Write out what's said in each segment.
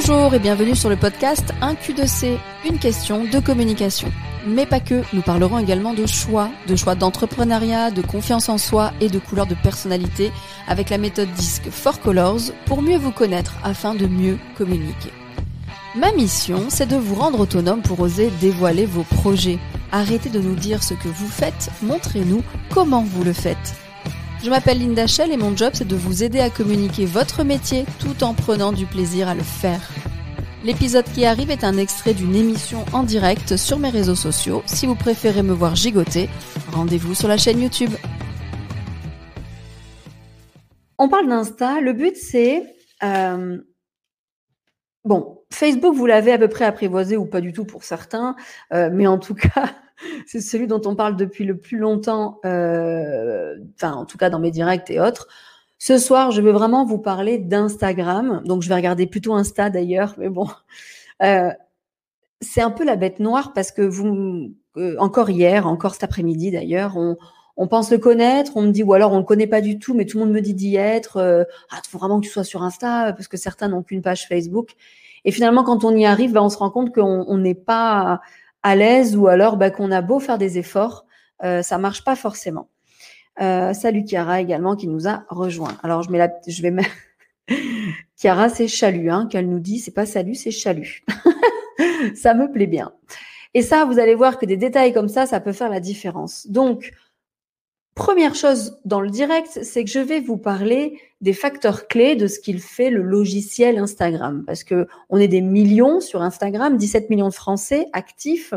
Bonjour et bienvenue sur le podcast Un Q2C, une question de communication. Mais pas que, nous parlerons également de choix, de choix d'entrepreneuriat, de confiance en soi et de couleurs de personnalité avec la méthode DISC for Colors pour mieux vous connaître afin de mieux communiquer. Ma mission, c'est de vous rendre autonome pour oser dévoiler vos projets. Arrêtez de nous dire ce que vous faites, montrez-nous comment vous le faites. Je m'appelle Linda Shell et mon job c'est de vous aider à communiquer votre métier tout en prenant du plaisir à le faire. L'épisode qui arrive est un extrait d'une émission en direct sur mes réseaux sociaux. Si vous préférez me voir gigoter, rendez-vous sur la chaîne YouTube. On parle d'Insta. Le but c'est... Euh, bon, Facebook, vous l'avez à peu près apprivoisé ou pas du tout pour certains, euh, mais en tout cas, c'est celui dont on parle depuis le plus longtemps, euh, en tout cas dans mes directs et autres. Ce soir, je veux vraiment vous parler d'Instagram. Donc je vais regarder plutôt Insta d'ailleurs, mais bon. Euh, c'est un peu la bête noire parce que vous, euh, encore hier, encore cet après-midi d'ailleurs, on, pense le connaître, on me dit, ou alors on le connaît pas du tout, mais tout le monde me dit d'y être. Euh, ah, il faut vraiment que tu sois sur Insta parce que certains n'ont qu'une page Facebook. Et finalement, quand on y arrive, ben, on se rend compte qu'on n'est pas à l'aise ou alors bah, qu'on a beau faire des efforts, euh, ça marche pas forcément. Euh, salut Chiara également qui nous a rejoint. Alors je mets la, je vais mettre Chiara c'est chalut hein, qu'elle nous dit, c'est pas salut, c'est chalut. ça me plaît bien. Et ça, vous allez voir que des détails comme ça, ça peut faire la différence. Donc, Première chose dans le direct, c'est que je vais vous parler des facteurs clés de ce qu'il fait le logiciel Instagram. Parce que on est des millions sur Instagram, 17 millions de Français actifs.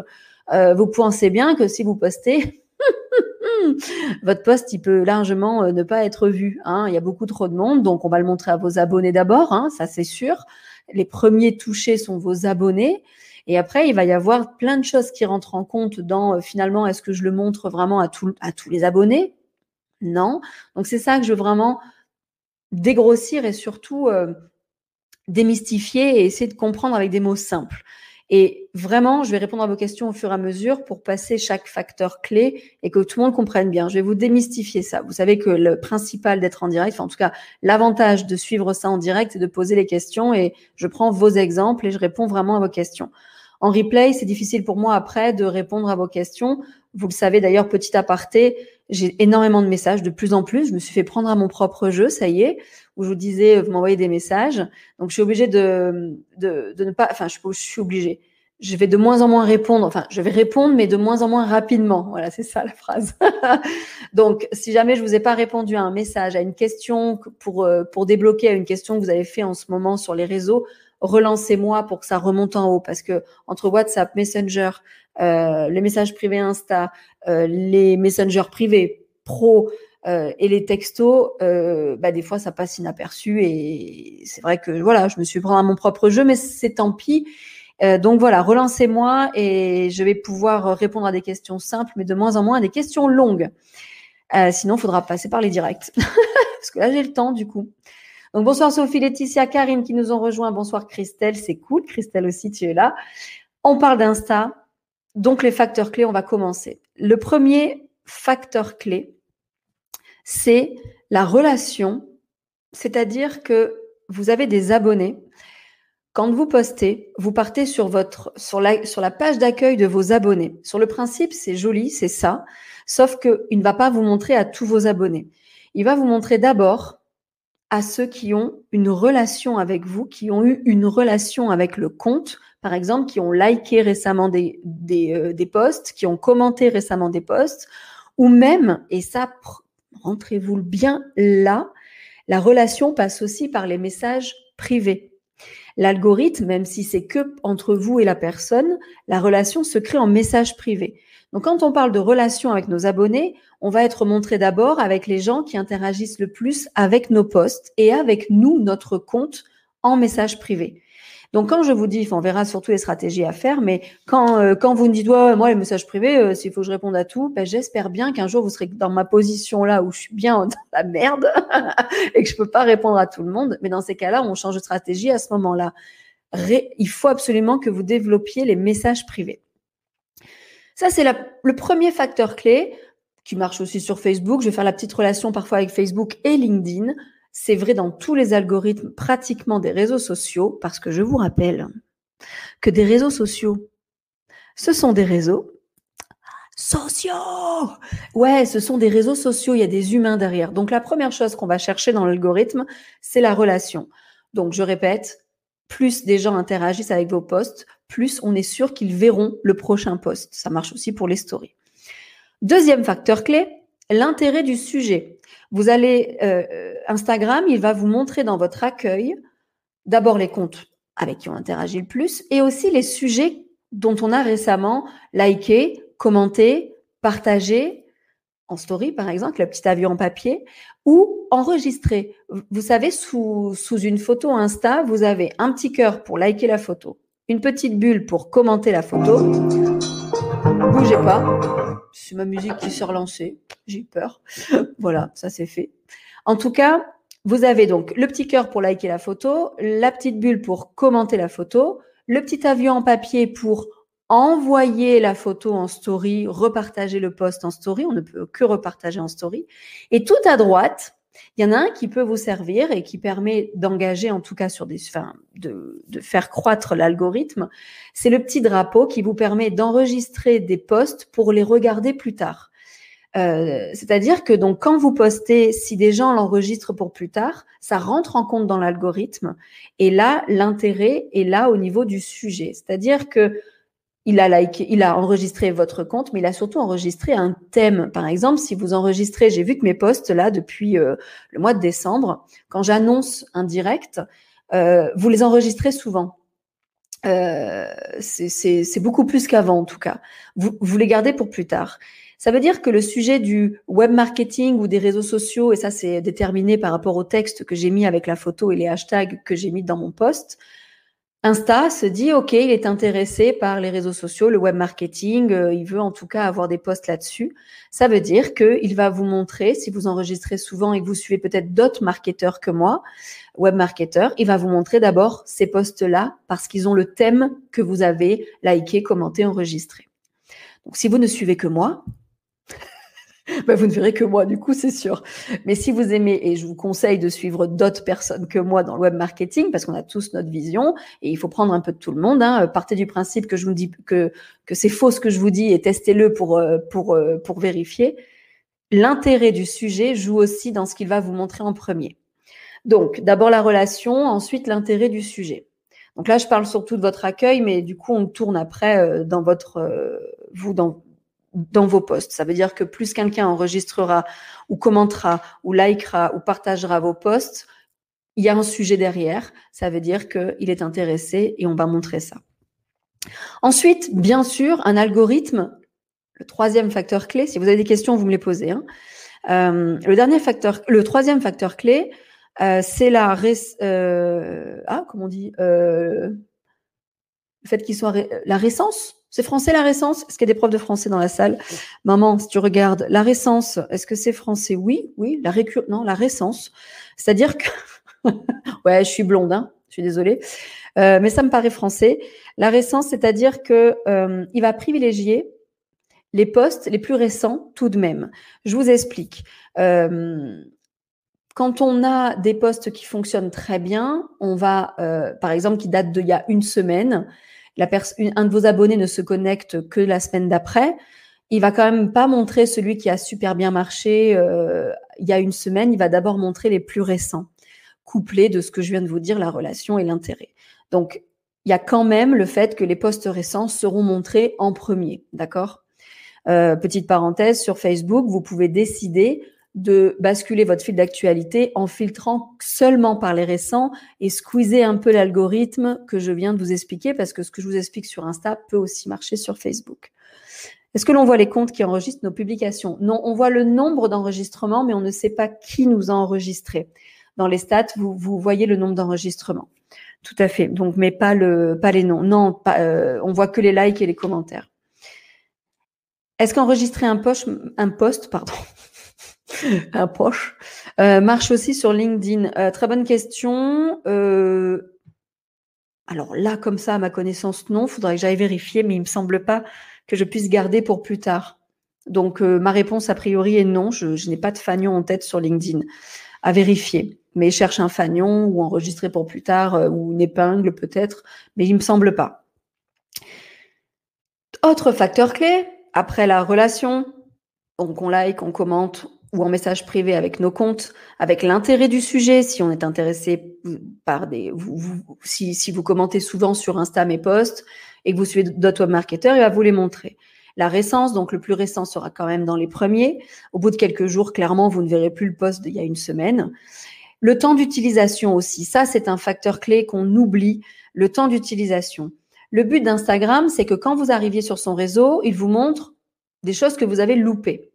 Euh, vous pensez bien que si vous postez, votre post, il peut largement euh, ne pas être vu. Hein. Il y a beaucoup trop de monde, donc on va le montrer à vos abonnés d'abord, hein, ça c'est sûr. Les premiers touchés sont vos abonnés. Et après, il va y avoir plein de choses qui rentrent en compte dans euh, finalement, est-ce que je le montre vraiment à, tous les abonnés? Non. Donc c'est ça que je veux vraiment dégrossir et surtout euh, démystifier et essayer de comprendre avec des mots simples. Et vraiment, je vais répondre à vos questions au fur et à mesure pour passer chaque facteur clé et que tout le monde comprenne bien. Je vais vous démystifier ça. Vous savez que le principal d'être en direct, enfin en tout cas l'avantage de suivre ça en direct, c'est de poser les questions et je prends vos exemples et je réponds vraiment à vos questions. En replay, c'est difficile pour moi après de répondre à vos questions. Vous le savez d'ailleurs, petit aparté, j'ai énormément de messages de plus en plus. Je me suis fait prendre à mon propre jeu, ça y est, où je vous disais, vous m'envoyez des messages. Donc, je suis obligée de, de, de ne pas, enfin, je, suis obligée. Je vais de moins en moins répondre, enfin, je vais répondre, mais de moins en moins rapidement. Voilà, c'est ça la phrase. Donc, si jamais je vous ai pas répondu à un message, à une question pour, euh, pour débloquer à une question que vous avez fait en ce moment sur les réseaux, relancez-moi pour que ça remonte en haut parce que entre WhatsApp, Messenger, les messages privés Insta, euh, les messengers privés pro euh, et les textos, euh, bah, des fois ça passe inaperçu et c'est vrai que voilà, je me suis pris à mon propre jeu, mais c'est tant pis. Euh, donc voilà, relancez-moi et je vais pouvoir répondre à des questions simples, mais de moins en moins à des questions longues. sinon, il faudra passer par les directs parce que là j'ai le temps du coup. Donc bonsoir Sophie, Laetitia, Karine qui nous ont rejoint. Bonsoir Christelle, c'est cool. Christelle aussi, tu es là. On parle d'Insta. Donc les facteurs clés, on va commencer. Le premier facteur clé, c'est la relation, c'est-à-dire que vous avez des abonnés. Quand vous postez, vous partez sur votre sur la la page d'accueil de vos abonnés. Sur le principe, c'est joli, c'est ça, sauf qu'il ne va pas vous montrer à tous vos abonnés. Il va vous montrer d'abord à ceux qui ont une relation avec vous, qui ont eu une relation avec le compte, par exemple, qui ont liké récemment des, euh, des posts, qui ont commenté récemment des posts, ou même, et ça, rentrez-vous bien là, la relation passe aussi par les messages privés. L'algorithme, même si c'est que entre vous et la personne, la relation se crée en message privé. Donc, quand on parle de relation avec nos abonnés, on va être montré d'abord avec les gens qui interagissent le plus avec nos posts et avec nous, notre compte, en message privé. Donc, quand je vous dis, on verra surtout les stratégies à faire, mais quand, euh, quand vous me dites, ouais, moi, les messages privés, euh, s'il faut que je réponde à tout, ben, j'espère bien qu'un jour, vous serez dans ma position là où je suis bien dans la merde et que je peux pas répondre à tout le monde. Mais dans ces cas-là, on change de stratégie à ce moment-là. il faut absolument que vous développiez les messages privés. Ça, c'est le premier facteur clé qui marche aussi sur Facebook. Je vais faire la petite relation parfois avec Facebook et LinkedIn. C'est vrai dans tous les algorithmes pratiquement des réseaux sociaux, parce que je vous rappelle que des réseaux sociaux, ce sont des réseaux sociaux. Ouais, ce sont des réseaux sociaux, il y a des humains derrière. Donc la première chose qu'on va chercher dans l'algorithme, c'est la relation. Donc je répète, plus des gens interagissent avec vos posts, plus on est sûr qu'ils verront le prochain post. Ça marche aussi pour les stories. Deuxième facteur clé, l'intérêt du sujet. Vous allez euh, Instagram, il va vous montrer dans votre accueil d'abord les comptes avec qui on interagit le plus et aussi les sujets dont on a récemment liké, commenté, partagé en story par exemple, le petit avion en papier ou enregistré. Vous savez, sous, sous une photo Insta, vous avez un petit cœur pour liker la photo, une petite bulle pour commenter la photo. Bougez pas. C'est ma musique qui s'est relancée. J'ai eu peur. voilà, ça c'est fait. En tout cas, vous avez donc le petit cœur pour liker la photo, la petite bulle pour commenter la photo, le petit avion en papier pour envoyer la photo en story, repartager le post en story. On ne peut que repartager en story. Et tout à droite, il y en a un qui peut vous servir et qui permet d'engager, en tout cas sur des, enfin, de, faire croître l'algorithme. C'est le petit drapeau qui vous permet d'enregistrer des posts pour les regarder plus tard. Euh, c'est-à-dire que donc quand vous postez, si des gens l'enregistrent pour plus tard, ça rentre en compte dans l'algorithme. Et là, l'intérêt est là au niveau du sujet. C'est-à-dire que il a liké, il a enregistré votre compte, mais il a surtout enregistré un thème. Par exemple, si vous enregistrez, j'ai vu que mes posts là depuis euh, le mois de décembre, quand j'annonce un direct, euh, vous les enregistrez souvent. Euh, c'est beaucoup plus qu'avant en tout cas. Vous, vous les gardez pour plus tard. Ça veut dire que le sujet du web marketing ou des réseaux sociaux, et ça c'est déterminé par rapport au texte que j'ai mis avec la photo et les hashtags que j'ai mis dans mon post, Insta se dit, OK, il est intéressé par les réseaux sociaux, le web marketing, euh, il veut en tout cas avoir des posts là-dessus. Ça veut dire qu'il va vous montrer, si vous enregistrez souvent et que vous suivez peut-être d'autres marketeurs que moi, web marketeurs, il va vous montrer d'abord ces posts-là parce qu'ils ont le thème que vous avez liké, commenté, enregistré. Donc si vous ne suivez que moi, bah, vous ne verrez que moi, du coup, c'est sûr. Mais si vous aimez, et je vous conseille de suivre d'autres personnes que moi dans le web marketing, parce qu'on a tous notre vision, et il faut prendre un peu de tout le monde. Hein. Partez du principe que je vous dis que, que c'est faux ce que je vous dis et testez-le pour, euh, pour, euh, pour vérifier. L'intérêt du sujet joue aussi dans ce qu'il va vous montrer en premier. Donc, d'abord la relation, ensuite l'intérêt du sujet. Donc là, je parle surtout de votre accueil, mais du coup, on tourne après euh, dans votre, vous, dans, dans vos posts. Ça veut dire que plus quelqu'un enregistrera ou commentera ou likera ou partagera vos posts, il y a un sujet derrière. Ça veut dire qu'il est intéressé et on va montrer ça. Ensuite, bien sûr, un algorithme, le troisième facteur clé, si vous avez des questions, vous me les posez. Hein. Euh, le dernier facteur, le troisième facteur clé, euh, c'est la, euh, ah, comment on dit, le fait qu'ils soient la récence c'est français la récence? Est-ce qu'il y a des profs de français dans la salle? Maman, si tu regardes la récence, est-ce que c'est français? Oui, oui. La récur... Non, la récence. C'est-à-dire que... ouais, je suis blonde, hein je suis désolée. Euh, mais ça me paraît français. La récence, c'est-à-dire que euh, il va privilégier les postes les plus récents tout de même. Je vous explique. Euh, quand on a des postes qui fonctionnent très bien, on va, par exemple, qui datent d'il y a une semaine, un de vos abonnés ne se connecte que la semaine d'après, il va quand même pas montrer celui qui a super bien marché euh, il y a une semaine. Il va d'abord montrer les plus récents, couplés de ce que je viens de vous dire, la relation et l'intérêt. Donc, il y a quand même le fait que les posts récents seront montrés en premier, d'accord? Euh, Petite parenthèse, sur Facebook, vous pouvez décider de basculer votre fil d'actualité en filtrant seulement par les récents et squeezer un peu l'algorithme que je viens de vous expliquer parce que ce que je vous explique sur Insta peut aussi marcher sur Facebook. Est-ce que l'on voit les comptes qui enregistrent nos publications? Non, on voit le nombre d'enregistrements, mais on ne sait pas qui nous a enregistrés. Dans les stats, vous, voyez le nombre d'enregistrements. Tout à fait. Donc, mais pas le, pas les noms. Non, pas, euh, on voit que les likes et les commentaires. Est-ce qu'enregistrer un un post, pardon, un. Euh, marche aussi sur LinkedIn. Euh, très bonne question. Euh, alors là, comme ça, à ma connaissance, non. Faudrait que j'aille vérifier, mais il me semble pas que je puisse garder pour plus tard. Donc ma réponse a priori est non. Je, n'ai pas de fagnon en tête sur LinkedIn. À vérifier. mais cherche un fanion ou enregistrer pour plus tard ou une épingle peut-être, mais il me semble pas. Autre facteur clé, après la relation, donc on like, on commente ou en message privé avec nos comptes, avec l'intérêt du sujet, si on est intéressé par des, si, si, vous commentez souvent sur Insta mes posts et que vous suivez d'autres webmarketeurs, il va vous les montrer. La récence, donc le plus récent sera quand même dans les premiers. Au bout de quelques jours, clairement, vous ne verrez plus le post d'il y a une semaine. Le temps d'utilisation aussi, ça c'est un facteur clé qu'on oublie, le temps d'utilisation. Le but d'Instagram, c'est que quand vous arriviez sur son réseau, il vous montre des choses que vous avez loupées.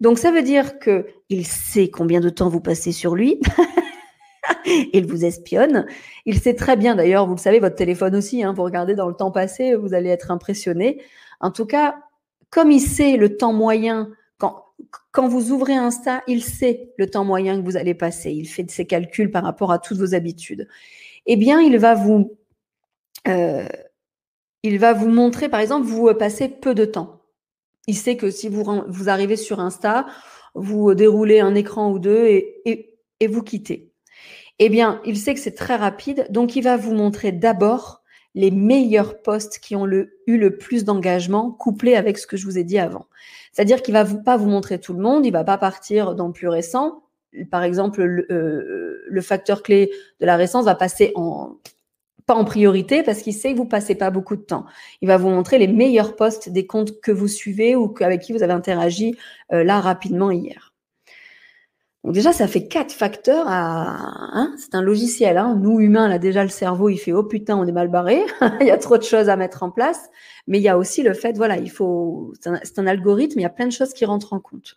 Donc ça veut dire que il sait combien de temps vous passez sur lui. il vous espionne. Il sait très bien, d'ailleurs, vous le savez, votre téléphone aussi, hein, vous regardez dans le temps passé, vous allez être impressionné. En tout cas, comme il sait le temps moyen quand vous ouvrez Insta, il sait le temps moyen que vous allez passer. Il fait ses calculs par rapport à toutes vos habitudes. Eh bien, il va vous, euh, il va vous montrer, par exemple, vous passez peu de temps. Il sait que si vous, vous arrivez sur Insta, vous déroulez un écran ou deux et, et, vous quittez. Eh bien, il sait que c'est très rapide, donc il va vous montrer d'abord les meilleurs posts qui ont eu le plus d'engagement couplé avec ce que je vous ai dit avant. C'est-à-dire qu'il va pas vous montrer tout le monde, il va pas partir dans le plus récent. Par exemple, le, euh, le facteur clé de la récence va passer en pas en priorité parce qu'il sait que vous passez pas beaucoup de temps. Il va vous montrer les meilleurs posts des comptes que vous suivez ou avec qui vous avez interagi euh, là rapidement hier. Donc déjà, ça fait quatre facteurs à. Hein, c'est un logiciel. Hein. Nous humains, là déjà le cerveau, il fait oh putain, on est mal barré. il y a trop de choses à mettre en place. Mais il y a aussi le fait, voilà, il faut. C'est un, algorithme. Il y a plein de choses qui rentrent en compte.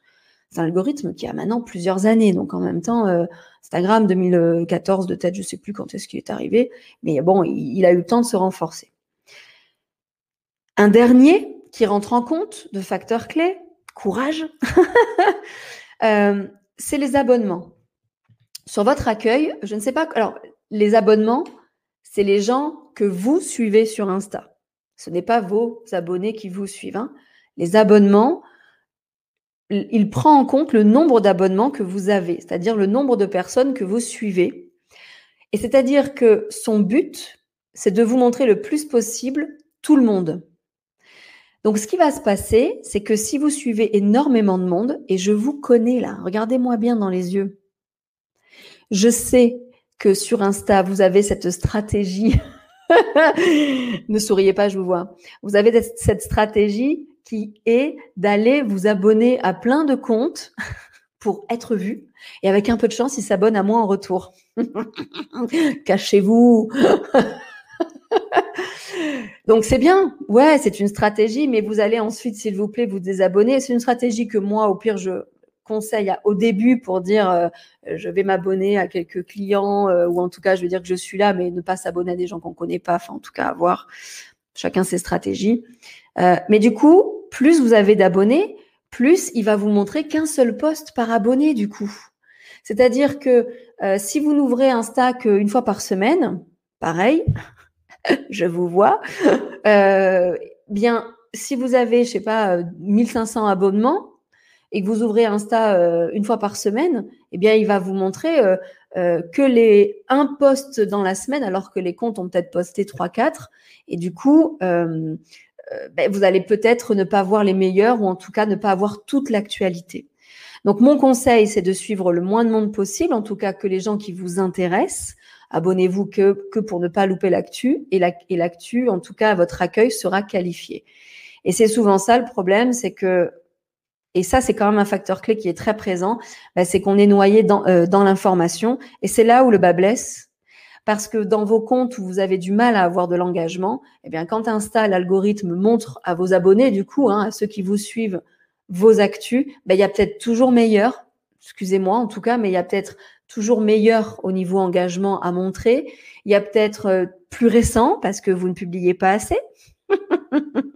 C'est algorithme qui a maintenant plusieurs années. Donc en même temps, euh, Instagram 2014 de tête, je sais plus quand est-ce qu'il est arrivé. Mais bon, il, il a eu le temps de se renforcer. Un dernier qui rentre en compte de facteurs clés, courage. euh, c'est les abonnements. Sur votre accueil, je ne sais pas. Alors, les abonnements, c'est les gens que vous suivez sur Insta. Ce n'est pas vos abonnés qui vous suivent. Hein. Les abonnements, il prend en compte le nombre d'abonnements que vous avez, c'est-à-dire le nombre de personnes que vous suivez. Et c'est-à-dire que son but, c'est de vous montrer le plus possible tout le monde. Donc, ce qui va se passer, c'est que si vous suivez énormément de monde, et je vous connais là, regardez-moi bien dans les yeux, je sais que sur Insta, vous avez cette stratégie. ne souriez pas, je vous vois. Vous avez cette stratégie qui est d'aller vous abonner à plein de comptes pour être vu. Et avec un peu de chance, ils s'abonnent à moi en retour. Cachez-vous. Donc c'est bien, ouais, c'est une stratégie, mais vous allez ensuite, s'il vous plaît, vous désabonner. C'est une stratégie que moi, au pire, je conseille au début pour dire euh, je vais m'abonner à quelques clients euh, ou en tout cas je vais dire que je suis là, mais ne pas s'abonner à des gens qu'on connaît pas. Enfin, en tout cas, avoir chacun ses stratégies. Euh, mais du coup, plus vous avez d'abonnés, plus il va vous montrer qu'un seul poste par abonné du coup. C'est-à-dire que si vous n'ouvrez Insta qu'une fois par semaine, pareil, je vous vois. Euh, bien, si vous avez, je sais pas, 1500 abonnements et que vous ouvrez Insta euh, une fois par semaine, eh bien, il va vous montrer euh, que les un post dans la semaine, alors que les comptes ont peut-être posté 3-4. Et du coup, ben, vous allez peut-être ne pas voir les meilleurs ou en tout cas ne pas avoir toute l'actualité. Donc, mon conseil, c'est de suivre le moins de monde possible, en tout cas que les gens qui vous intéressent, abonnez-vous que, que pour ne pas louper l'actu et l'actu, en tout cas, votre accueil sera qualifié. Et c'est souvent ça le problème, c'est que, et ça c'est quand même un facteur clé qui est très présent, bah, c'est qu'on est noyé dans, euh, dans l'information et c'est là où le bas blesse. Parce que dans vos comptes où vous avez du mal à avoir de l'engagement, eh bien quand Insta, l'algorithme montre à vos abonnés, du coup, hein, à ceux qui vous suivent, vos actus, bah, il y a peut-être toujours meilleur, excusez-moi en tout cas, mais il y a peut-être toujours meilleur au niveau engagement à montrer. Il y a peut-être euh, plus récent parce que vous ne publiez pas assez.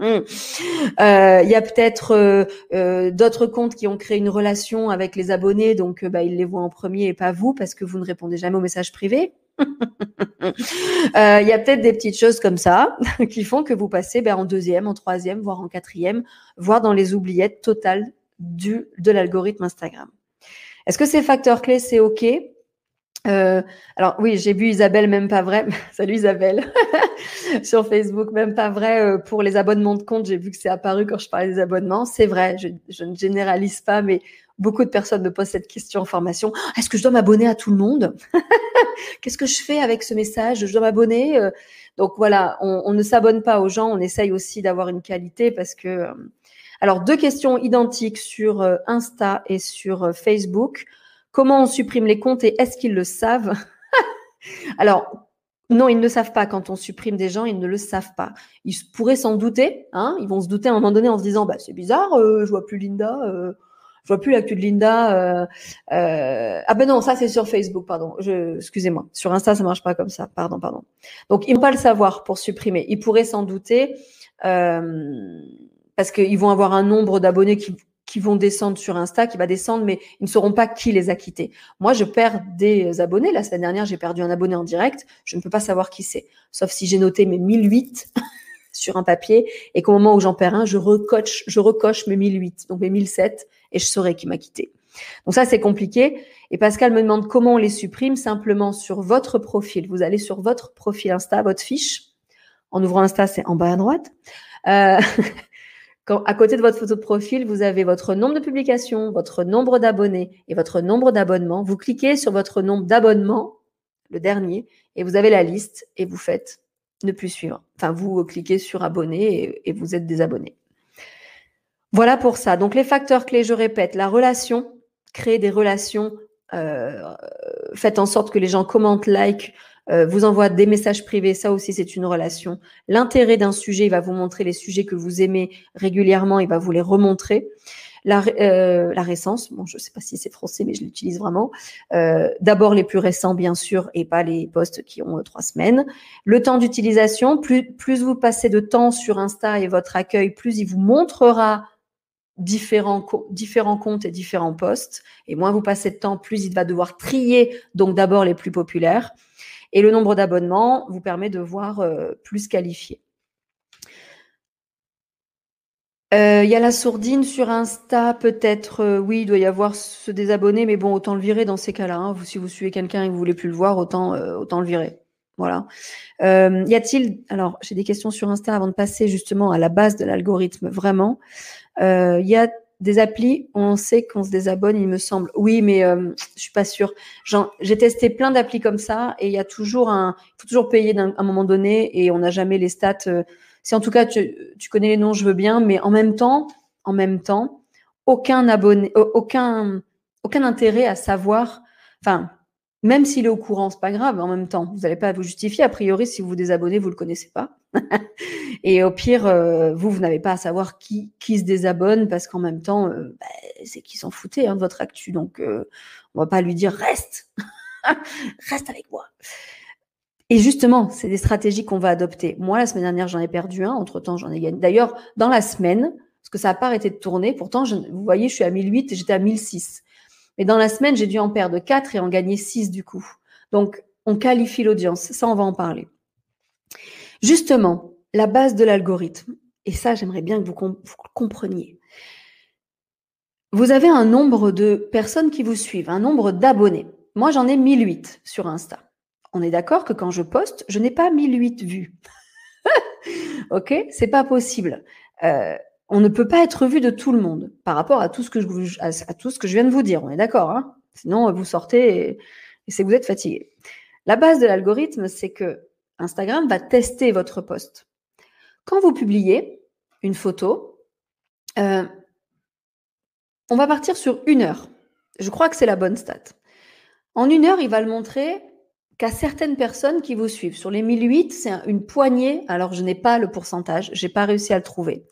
Euh, il y a peut-être euh, d'autres comptes qui ont créé une relation avec les abonnés, donc bah, ils les voient en premier et pas vous parce que vous ne répondez jamais aux messages privés. Il y a peut-être des petites choses comme ça qui font que vous passez ben, en deuxième, en troisième, voire en quatrième, voire dans les oubliettes totales du, de l'algorithme Instagram. Est-ce que ces facteurs clés, c'est OK? Euh, alors oui, j'ai vu Isabelle, même pas vrai. Salut Isabelle, sur Facebook, même pas vrai euh, pour les abonnements de compte. J'ai vu que c'est apparu quand je parlais des abonnements. C'est vrai, je, ne généralise pas, mais beaucoup de personnes me posent cette question en formation. Est-ce que je dois m'abonner à tout le monde? Qu'est-ce que je fais avec ce message? Je dois m'abonner? Euh, Donc voilà, on, ne s'abonne pas aux gens. On essaye aussi d'avoir une qualité parce que. Alors deux questions identiques sur Insta et sur Facebook. Comment on supprime les comptes et est-ce qu'ils le savent? Alors, non, ils ne le savent pas. Quand on supprime des gens, ils ne le savent pas. Ils pourraient s'en douter. Hein? Ils vont se douter à un moment donné en se disant, bah, c'est bizarre, euh, je vois plus Linda. Euh, je vois plus l'actu de Linda. Euh, euh, ah ben non, ça c'est sur Facebook, pardon. Je, excusez-moi. Sur Insta, ça marche pas comme ça. Pardon, pardon. Donc ils vont pas le savoir pour supprimer. Ils pourraient s'en douter euh, parce qu'ils vont avoir un nombre d'abonnés qui, qui vont descendre sur Insta, qui va descendre, mais ils ne sauront pas qui les a quittés. Moi, je perds des abonnés. La semaine dernière, j'ai perdu un abonné en direct. Je ne peux pas savoir qui c'est. Sauf si j'ai noté mes 1008 sur un papier et qu'au moment où j'en perds un, je recoche, je recoche mes 1008, donc mes 1007 et je saurai qui m'a quitté. Donc ça, c'est compliqué. Et Pascal me demande comment on les supprime. Simplement sur votre profil. Vous allez sur votre profil Insta, votre fiche. En ouvrant Insta, c'est en bas à droite. Euh, à côté de votre photo de profil, vous avez votre nombre de publications, votre nombre d'abonnés et votre nombre d'abonnements. Vous cliquez sur votre nombre d'abonnements, le dernier, et vous avez la liste et vous faites ne plus suivre. Enfin, vous cliquez sur abonner et, vous êtes désabonné. Voilà pour ça. Donc les facteurs clés, je répète, la relation, créer des relations, euh, faites en sorte que les gens commentent, like, euh, vous envoie des messages privés, ça aussi c'est une relation. L'intérêt d'un sujet, il va vous montrer les sujets que vous aimez régulièrement, il va vous les remontrer. La, euh, récence, bon, je ne sais pas si c'est français, mais je l'utilise vraiment. Euh, D'abord les plus récents, bien sûr, et pas les posts qui ont euh, trois semaines. Le temps d'utilisation, plus, plus vous passez de temps sur Insta et votre accueil, plus il vous montrera différents, différents comptes et différents posts. Et moins vous passez de temps, plus il va devoir trier, donc d'abord les plus populaires. Et le nombre d'abonnements vous permet de voir euh, plus qualifié. Euh, il y a la sourdine sur Insta, peut-être, euh, oui, il doit y avoir ce désabonner, mais bon, autant le virer dans ces cas-là. Hein. si vous suivez quelqu'un et que vous voulez plus le voir, autant, autant le virer. Voilà. y a-t-il, alors j'ai des questions sur Insta avant de passer justement à la base de l'algorithme, vraiment. Il y a des applis, on sait qu'on se désabonne, il me semble. Oui, mais euh, je suis pas sûre. J'ai testé plein d'applis comme ça et il y a toujours un, il faut toujours payer à un moment donné et on n'a jamais les stats. Euh, si en tout cas tu, connais les noms, je veux bien, mais en même temps, en même temps, aucun abonné, aucun, intérêt à savoir. Enfin, même s'il est au courant, c'est pas grave. En même temps, vous n'allez pas vous justifier. A priori, si vous vous désabonnez, vous le connaissez pas. et au pire, euh, vous, vous n'avez pas à savoir qui, qui se désabonne parce qu'en même temps, euh, bah, c'est qu'ils s'en foutaient hein, de votre actu. Donc, euh, on va pas lui dire reste, reste avec moi. Et justement, c'est des stratégies qu'on va adopter. Moi, la semaine dernière, j'en ai perdu un. Entre temps, j'en ai gagné. D'ailleurs, dans la semaine, parce que ça n'a pas arrêté de tourner. Pourtant, vous voyez, je suis à 1008 et j'étais à 1006. Mais dans la semaine, j'ai dû en perdre 4 et en gagner 6 du coup. Donc, on qualifie l'audience. Ça, on va en parler. Justement, la base de l'algorithme, et ça, j'aimerais bien que vous, compreniez. Vous avez un nombre de personnes qui vous suivent, un nombre d'abonnés. Moi, j'en ai 1008 sur Insta. On est d'accord que quand je poste, je n'ai pas 1008 vues. ok C'est pas possible. Euh, on ne peut pas être vu de tout le monde par rapport à tout ce que je, viens de vous dire. On est d'accord hein? Sinon, vous sortez et, c'est que vous êtes fatigué. La base de l'algorithme, c'est que Instagram va tester votre poste. Quand vous publiez une photo, euh, on va partir sur une heure. Je crois que c'est la bonne stat. En une heure, il va le montrer qu'à certaines personnes qui vous suivent. Sur les 1008, c'est une poignée. Alors, je n'ai pas le pourcentage, j'ai pas réussi à le trouver.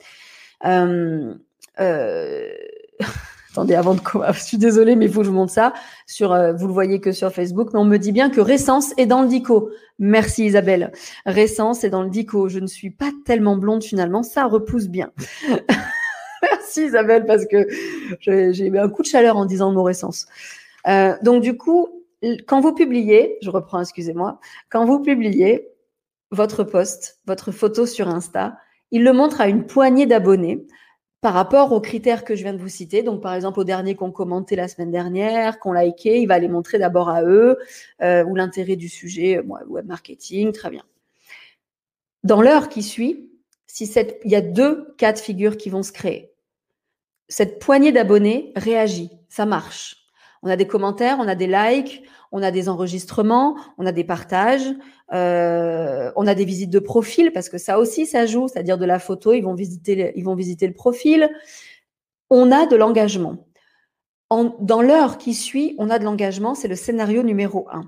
Euh, euh, attendez, avant de je suis désolée, mais il faut que je vous montre ça. Sur, euh, vous le voyez que sur Facebook, mais on me dit bien que Récence est dans le dico. Merci Isabelle. Récence est dans le dico. Je ne suis pas tellement blonde finalement, ça repousse bien. Merci Isabelle parce que j'ai eu un coup de chaleur en disant le mot Récence. Euh, donc du coup, quand vous publiez, je reprends, excusez-moi, quand vous publiez votre post, votre photo sur Insta, il le montre à une poignée d'abonnés. par rapport aux critères que je viens de vous citer. Donc, par exemple, aux derniers qu'on commenté la semaine dernière, qu'on liké, il va les montrer d'abord à eux, euh, ou l'intérêt du sujet, web marketing, très bien. Dans l'heure qui suit, si cette, il y a deux cas de figure qui vont se créer. Cette poignée d'abonnés réagit, ça marche. On a des commentaires, on a des likes, on a des enregistrements, on a des partages, euh, on a des visites de profil parce que ça aussi ça joue, c'est-à-dire de la photo, ils vont visiter, ils vont visiter le profil. On a de l'engagement. dans l'heure qui suit, on a de l'engagement, c'est le scénario numéro un.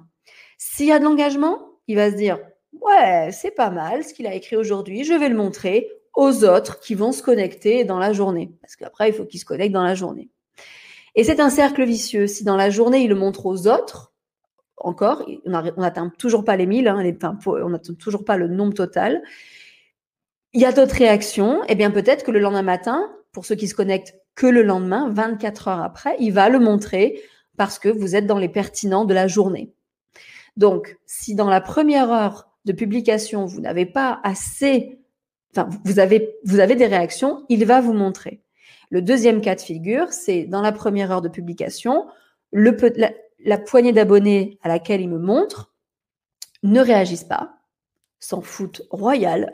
S'il y a de l'engagement, il va se dire ouais, c'est pas mal ce qu'il a écrit aujourd'hui, je vais le montrer aux autres qui vont se connecter dans la journée, parce qu'après il faut qu'ils se connectent dans la journée. Et c'est un cercle vicieux. Si dans la journée il le montre aux autres, encore, on n'atteint toujours pas les 1000, hein, on n'atteint toujours pas le nombre total. Il y a d'autres réactions, eh bien peut-être que le lendemain matin, pour ceux qui se connectent que le lendemain, 24 heures après, il va le montrer parce que vous êtes dans les pertinents de la journée. Donc, si dans la première heure de publication, vous n'avez pas assez, enfin, vous avez, vous avez des réactions, il va vous montrer. Le deuxième cas de figure, c'est dans la première heure de publication, la poignée d'abonnés à laquelle ils me montrent ne réagissent pas, s'en foutent royal.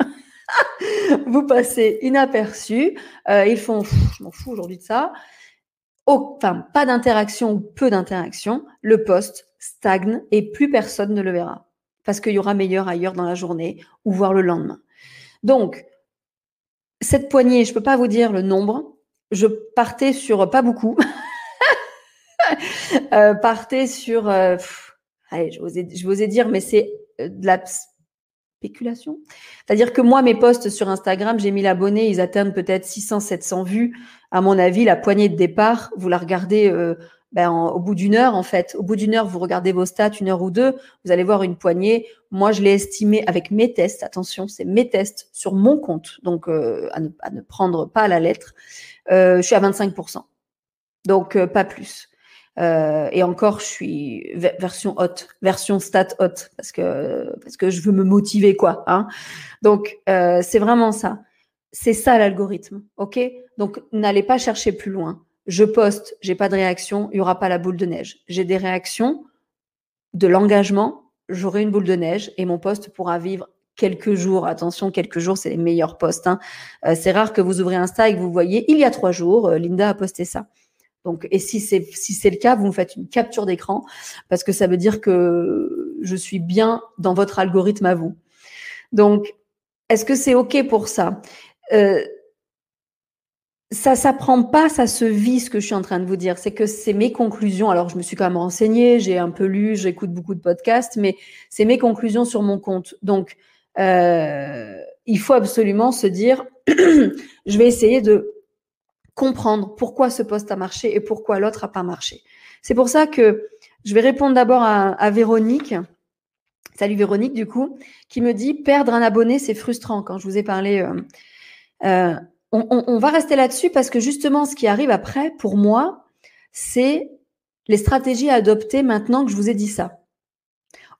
vous passez inaperçu. Euh, ils font, je m'en fous aujourd'hui de ça. enfin, pas d'interaction ou peu d'interaction. Le poste stagne et plus personne ne le verra parce qu'il y aura meilleur ailleurs dans la journée ou voir le lendemain. Donc, cette poignée, je ne peux pas vous dire le nombre. Je partais sur pas beaucoup. euh, partez sur, euh, allez, je vous, ai, je vous ai dire, mais c'est euh, de la spéculation. C'est-à-dire que moi, mes posts sur Instagram, j'ai mis l'abonné, ils atteignent peut-être 600, 700 vues. À mon avis, la poignée de départ, vous la regardez euh, ben, au bout d'une heure, en fait. Au bout d'une heure, vous regardez vos stats, une heure ou deux, vous allez voir une poignée. Moi, je l'ai estimé avec mes tests. Attention, c'est mes tests sur mon compte. Donc, à ne, à, ne, prendre pas à la lettre. je suis à 25%. Donc, pas plus. Euh, et encore, je suis version haute, version stat haute, parce que parce que je veux me motiver, quoi. Hein Donc euh, c'est vraiment ça. C'est ça l'algorithme, ok? Donc n'allez pas chercher plus loin. Je poste, j'ai pas de réaction, il y aura pas la boule de neige. J'ai des réactions, de l'engagement, j'aurai une boule de neige et mon poste pourra vivre quelques jours. Attention, quelques jours, c'est les meilleurs posts. Hein. Euh, c'est rare que vous ouvrez Insta et que vous voyez, il y a trois jours, euh, Linda a posté ça. Donc, et si c'est si c'est le cas, vous me faites une capture d'écran parce que ça veut dire que je suis bien dans votre algorithme à vous. Donc, est-ce que c'est ok pour ça? Euh, Ça s'apprend pas, ça se vit. Ce que je suis en train de vous dire, c'est que c'est mes conclusions. Alors, je me suis quand même renseignée, j'ai un peu lu, j'écoute beaucoup de podcasts, mais c'est mes conclusions sur mon compte. Donc, euh, il faut absolument se dire, je vais essayer de comprendre pourquoi ce poste a marché et pourquoi l'autre a pas marché. C'est pour ça que je vais répondre d'abord à, Véronique. Salut Véronique, du coup, qui me dit perdre un abonné, c'est frustrant. Quand je vous ai parlé, euh, euh, on, va rester là-dessus parce que justement, ce qui arrive après, pour moi, c'est les stratégies à adopter maintenant que je vous ai dit ça.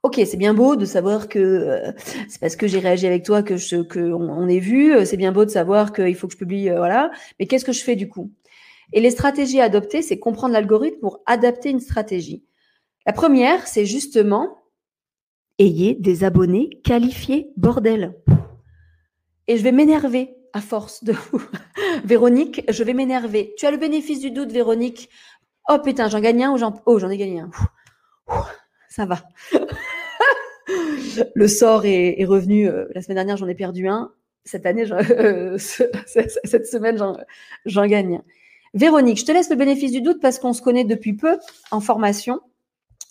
Ok, c'est bien beau de savoir que euh, c'est parce que j'ai réagi avec toi que je que on, est vu. Euh, c'est bien beau de savoir qu'il faut que je publie, euh, voilà. Mais qu'est-ce que je fais du coup? Et les stratégies à adopter, c'est comprendre l'algorithme pour adapter une stratégie. La première, c'est justement ayez des abonnés qualifiés, bordel. Et je vais m'énerver à force de. Véronique, je vais m'énerver. Tu as le bénéfice du doute, Véronique. Oh putain, j'en gagne un ou j'en oh j'en ai gagné un. Ça va le sort est, revenu. Euh, la semaine dernière, j'en ai perdu un. Cette année, euh, cette semaine, j'en gagne. Véronique, je te laisse le bénéfice du doute parce qu'on se connaît depuis peu en formation.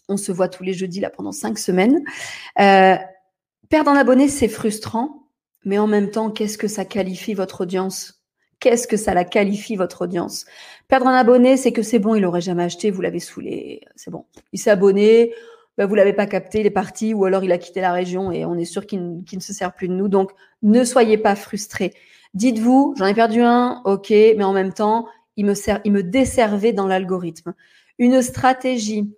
On se voit tous les jeudis là pendant cinq semaines. Euh, perdre un abonné, c'est frustrant, mais en même temps, qu'est-ce que ça qualifie votre audience? Qu'est-ce que ça la qualifie votre audience? Perdre un abonné, c'est que c'est bon, il n'aurait jamais acheté, vous l'avez saoulé, c'est bon. Il s'est abonné, bah, vous l'avez pas capté, il est parti, ou alors il a quitté la région et on est sûr qu'il ne se sert plus de nous. Donc, ne soyez pas frustrés. Dites-vous, j'en ai perdu un, ok, mais en même temps, il me desservait dans l'algorithme. Une stratégie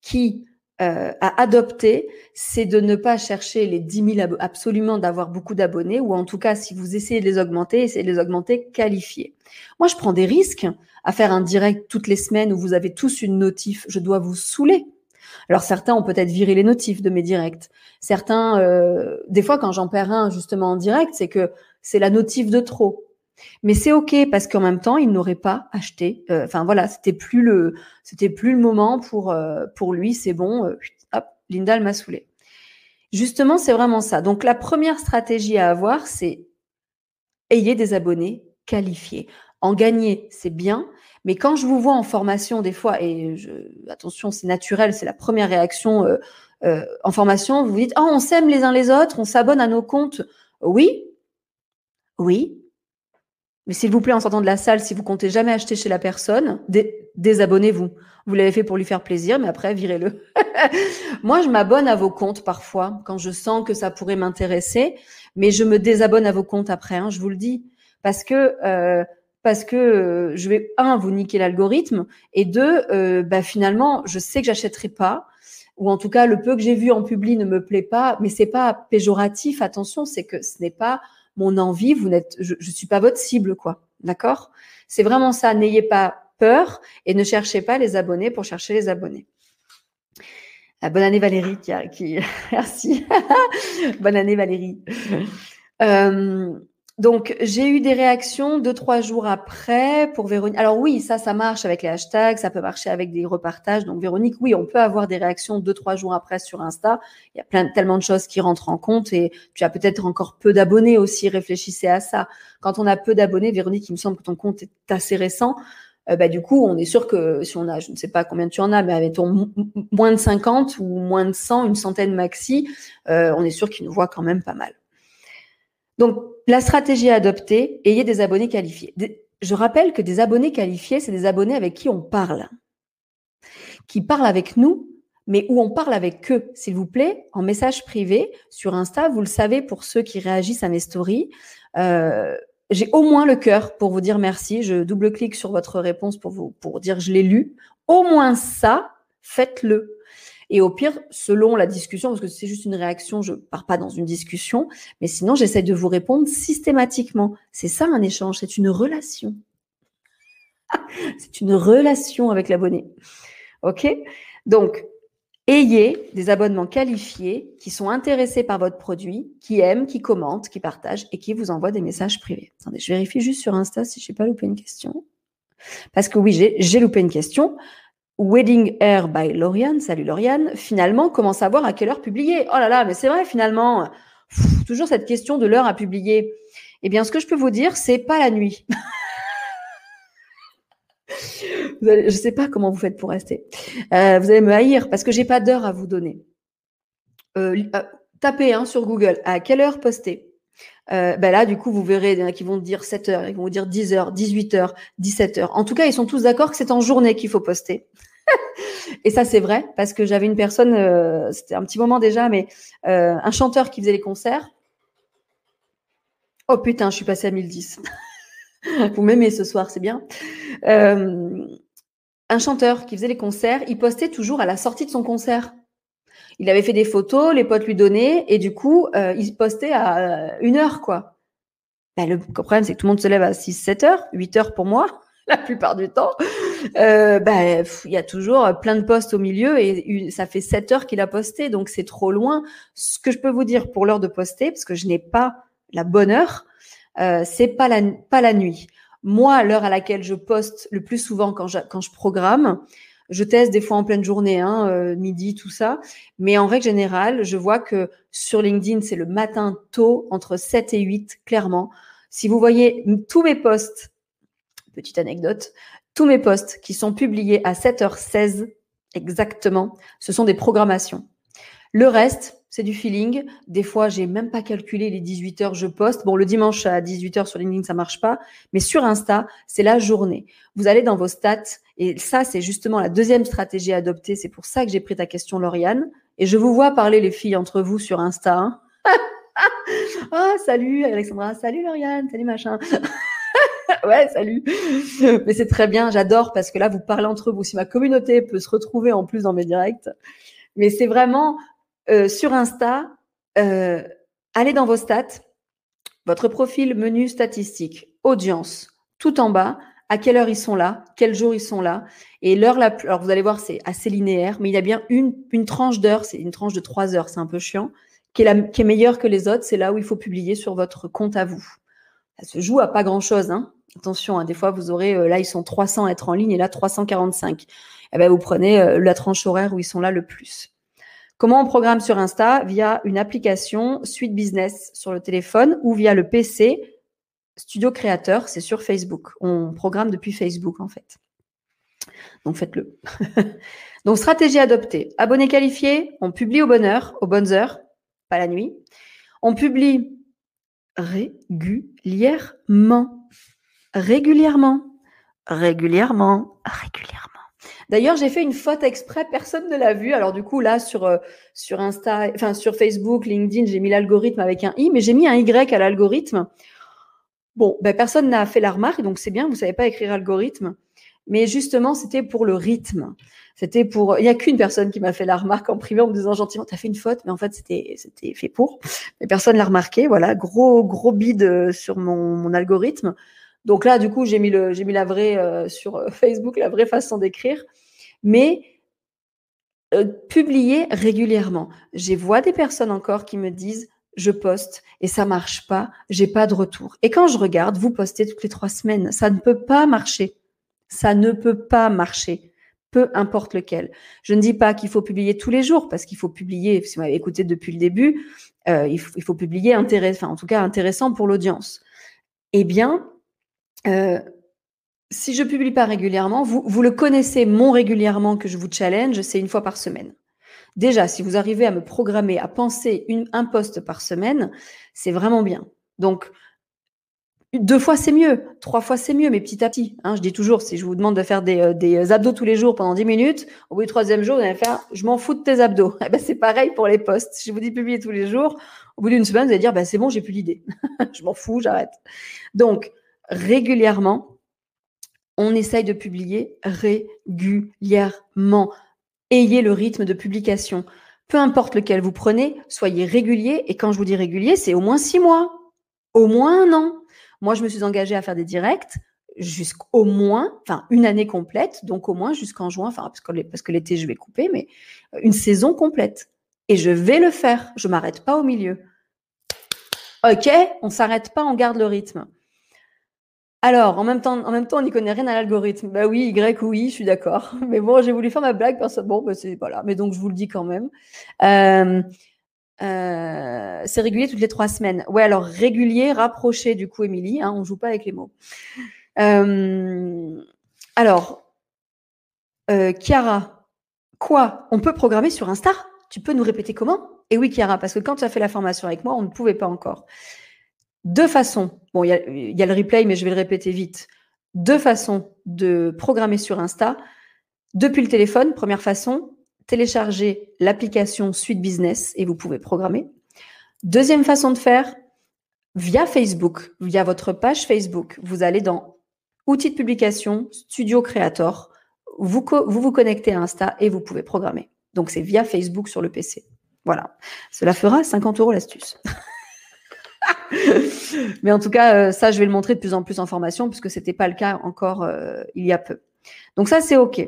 qui euh, à adopter, c'est de ne pas chercher les 10 000 absolument d'avoir beaucoup d'abonnés, ou en tout cas, si vous essayez de les augmenter, essayez de les augmenter qualifiés. Moi, je prends des risques à faire un direct toutes les semaines où vous avez tous une notif. Je dois vous saouler. Alors certains ont peut-être viré les notifs de mes directs. Certains, euh, des fois, quand j'en perds un justement en direct, c'est que c'est la notif de trop. Mais c'est ok parce qu'en même temps, il n'aurait pas acheté. Euh, enfin voilà, c'était plus le, c'était plus le moment pour euh, pour lui. C'est bon. Euh, hop, Linda m'a saoulé. Justement, c'est vraiment ça. Donc la première stratégie à avoir, c'est ayez des abonnés qualifiés. En gagner, c'est bien, mais quand je vous vois en formation des fois, et attention, c'est naturel, c'est la première réaction en formation, vous vous dites, oh, on s'aime les uns les autres, on s'abonne à nos comptes. Oui, oui, mais s'il vous plaît, en sortant de la salle, si vous comptez jamais acheter chez la personne, désabonnez-vous. Vous, l'avez fait pour lui faire plaisir, mais après, virez-le. Moi, je m'abonne à vos comptes parfois, quand je sens que ça pourrait m'intéresser, mais je me désabonne à vos comptes après, hein, je vous le dis. Parce que, euh, parce que euh, je vais, un, vous niquer l'algorithme, et deux, euh, bah, finalement, je sais que j'achèterai pas, ou en tout cas, le peu que j'ai vu en public ne me plaît pas, mais c'est pas péjoratif, attention, c'est que ce n'est pas mon envie, vous n'êtes, je ne suis pas votre cible, quoi. D'accord? C'est vraiment ça. N'ayez pas peur et ne cherchez pas les abonnés pour chercher les abonnés. Ah, bonne année Valérie qui, qui... merci. bonne année Valérie. Euh, donc, j'ai eu des réactions deux, trois jours après pour Véronique. Alors oui, ça, ça marche avec les hashtags, ça peut marcher avec des repartages. Donc, Véronique, oui, on peut avoir des réactions deux, trois jours après sur Insta. Il y a plein, tellement de choses qui rentrent en compte et tu as peut-être encore peu d'abonnés aussi. Réfléchissez à ça. Quand on a peu d'abonnés, Véronique, il me semble que ton compte est assez récent. Euh, bah, du coup, on est sûr que si on a, je ne sais pas combien tu en as, mais avec moins de 50 ou moins de 100, une centaine maxi, euh, on est sûr qu'il nous voit quand même pas mal. Donc, la stratégie à adopter, ayez des abonnés qualifiés. Je rappelle que des abonnés qualifiés, c'est des abonnés avec qui on parle, qui parlent avec nous, mais où on parle avec eux, s'il vous plaît, en message privé sur Insta. Vous le savez pour ceux qui réagissent à mes stories. Euh, j'ai au moins le cœur pour vous dire merci. Je double-clique sur votre réponse pour vous pour dire je l'ai lu. Au moins ça, faites-le. Et au pire, selon la discussion, parce que c'est juste une réaction, je pars pas dans une discussion, mais sinon, j'essaie de vous répondre systématiquement. C'est ça un échange, c'est une relation. c'est une relation avec l'abonné. OK? Donc, ayez des abonnements qualifiés qui sont intéressés par votre produit, qui aiment, qui commentent, qui partagent et qui vous envoient des messages privés. Attendez, je vérifie juste sur Insta si je n'ai pas loupé une question. Parce que oui, j'ai loupé une question. Wedding Air by Lauriane, salut Lauriane, finalement commence à voir à quelle heure publier? Oh là là, mais c'est vrai finalement, toujours cette question de l'heure à publier. Eh bien, ce que je peux vous dire, c'est pas la nuit. je ne sais pas comment vous faites pour rester. Euh, vous allez me haïr parce que j'ai pas d'heure à vous donner. Euh, euh, tapez hein, sur Google à quelle heure poster? ben là, du coup, vous verrez, il y en a qui vont dire 7 heures, ils vont vous dire 10 heures, 18 heures, 17 heures. En tout cas, ils sont tous d'accord que c'est en journée qu'il faut poster. et ça, c'est vrai, parce que j'avais une personne, euh, c'était un petit moment déjà, mais euh, un chanteur qui faisait les concerts. Oh putain, je suis passée à 1010. Vous m'aimez ce soir, c'est bien. Euh, un chanteur qui faisait les concerts, il postait toujours à la sortie de son concert. Il avait fait des photos, les potes lui donnaient, et du coup, il postait à une heure, quoi. Ben, le problème, c'est que tout le monde se lève à 6, 7 heures, 8 heures pour moi, la plupart du temps. Euh, bah, il y a toujours plein de postes au milieu et ça fait 7 heures qu'il a posté, donc c'est trop loin. Ce que je peux vous dire pour l'heure de poster, parce que je n'ai pas la bonne heure, euh, c'est pas la, pas la nuit. Moi, l'heure à laquelle je poste le plus souvent quand je, programme, je teste des fois en pleine journée, hein, euh, midi, tout ça. Mais en règle générale, je vois que sur LinkedIn, c'est le matin tôt, entre 7 et 8, clairement. Si vous voyez tous mes posts, petite anecdote, tous mes posts qui sont publiés à 7h16 exactement, ce sont des programmations. Le reste, c'est du feeling. Des fois, j'ai même pas calculé les 18 heures je poste. Bon, le dimanche à 18 heures sur LinkedIn, ça marche pas. Mais sur Insta, c'est la journée. Vous allez dans vos stats. Et ça, c'est justement la deuxième stratégie à adopter. C'est pour ça que j'ai pris ta question, Lauriane. Et je vous vois parler, les filles, entre vous sur Insta. Ah, salut, Alexandra. Salut, Lauriane. Salut, machin. ouais, salut. Mais c'est très bien, j'adore parce que là, vous parlez entre vous. Si ma communauté peut se retrouver en plus dans mes directs, Mais c'est vraiment euh, sur Insta, euh, allez dans vos stats, votre profil, menu, statistique, audience, tout en bas, à quelle heure ils sont là, quel jour ils sont là? Et l'heure la plus. Alors vous allez voir, c'est assez linéaire, mais il y a bien une, une tranche d'heure, c'est une tranche de trois heures, c'est un peu chiant, qui est, qui est meilleure que les autres. C'est là où il faut publier sur votre compte à vous. Ça se joue à pas grand chose. Hein. Attention, hein, des fois vous aurez, euh, là ils sont 300 à être en ligne et là 345. Eh ben, vous prenez euh, la tranche horaire où ils sont là le plus. Comment on programme sur Insta? Via une application Suite Business sur le téléphone ou via le PC Studio Créateur, c'est sur Facebook. On programme depuis Facebook en fait. Donc faites-le. Donc stratégie adoptée. Abonnés qualifiés, on publie au bonne heure, aux bonnes heures, pas la nuit. On publie régulièrement. Régulièrement. Régulièrement. Régulièrement. D'ailleurs, j'ai fait une faute exprès, personne ne l'a vu. Alors du coup, là sur euh, sur Insta, enfin sur Facebook, LinkedIn, j'ai mis l'algorithme avec un i, mais j'ai mis un y à l'algorithme Bon, ben, personne n'a fait la remarque, donc c'est bien, vous ne savez pas écrire algorithme. Mais justement, c'était pour le rythme. C'était pour. Il n'y a qu'une personne qui m'a fait la remarque en privé en me disant gentiment, tu as fait une faute, mais en fait, c'était, c'était fait pour. Mais personne l'a remarqué. Voilà, gros, gros bide euh, sur mon, mon algorithme. Donc là, du coup, j'ai mis, la vraie euh, sur euh, Facebook, la vraie façon d'écrire. Mais publier régulièrement. J'ai vois des personnes encore qui me disent je poste et ça marche pas, j'ai pas de retour. Et quand je regarde, vous postez toutes les trois semaines, ça ne peut pas marcher. Ça ne peut pas marcher, peu importe lequel. Je ne dis pas qu'il faut publier tous les jours parce qu'il faut publier, si vous m'avez écouté depuis le début, euh, il, faut, publier intéressant, enfin, en tout cas intéressant pour l'audience. Eh bien, euh, si je publie pas régulièrement, vous, vous le connaissez, mon régulièrement que je vous challenge, c'est une fois par semaine. Déjà, si vous arrivez à me programmer, à penser un poste par semaine, c'est vraiment bien. Donc, deux fois, c'est mieux. Trois fois, c'est mieux, mais petit à petit. Hein, je dis toujours, si je vous demande de faire des, euh, des, abdos tous les jours pendant 10 minutes, au bout du troisième jour, vous allez faire « je m'en fous de tes abdos eh ben, C'est pareil pour les postes. Si je vous dis publier tous les jours, au bout d'une semaine, vous allez dire bah, c'est bon, j'ai plus l'idée. je m'en fous, j'arrête. Donc, régulièrement, on essaye de publier régulièrement ayez le rythme de publication. Peu importe lequel vous prenez, soyez régulier. Et quand je vous dis régulier, c'est au moins six mois, au moins un an. Moi, je me suis engagée à faire des directs jusqu'au moins, enfin une année complète, donc au moins jusqu'en juin, enfin parce que, l'été je vais couper, mais une saison complète. Et je vais le faire. Je m'arrête pas au milieu. Ok, on s'arrête pas, on garde le rythme. Alors, en même temps, on n'y connaît rien à l'algorithme. Bah oui, Y, oui, je suis d'accord. Mais bon, j'ai voulu faire ma blague, personne. Bon, bah c'est voilà. Mais donc, je vous le dis quand même. Euh, euh, c'est régulier toutes les trois semaines. Ouais, alors régulier, rapproché du coup, Émilie. Hein, on joue pas avec les mots. Euh, alors, Chiara, quoi? On peut programmer sur Insta? Tu peux nous répéter comment? Et oui, Chiara, parce que quand tu as fait la formation avec moi, on ne pouvait pas encore. Deux façons. Bon, il y, a, le replay, mais je vais le répéter vite. Deux façons de programmer sur Insta. Depuis le téléphone, première façon, télécharger l'application Suite Business et vous pouvez programmer. Deuxième façon de faire, via Facebook, via votre page Facebook, vous allez dans Outils de publication, Studio Creator, vous vous, vous connectez à Insta et vous pouvez programmer. Donc c'est via Facebook sur le PC. Voilà. Cela fera 50 euros l'astuce. Mais en tout cas, euh, ça, je vais le montrer de plus en plus en formation puisque ce n'était pas le cas encore euh, il y a peu. Donc ça, c'est OK.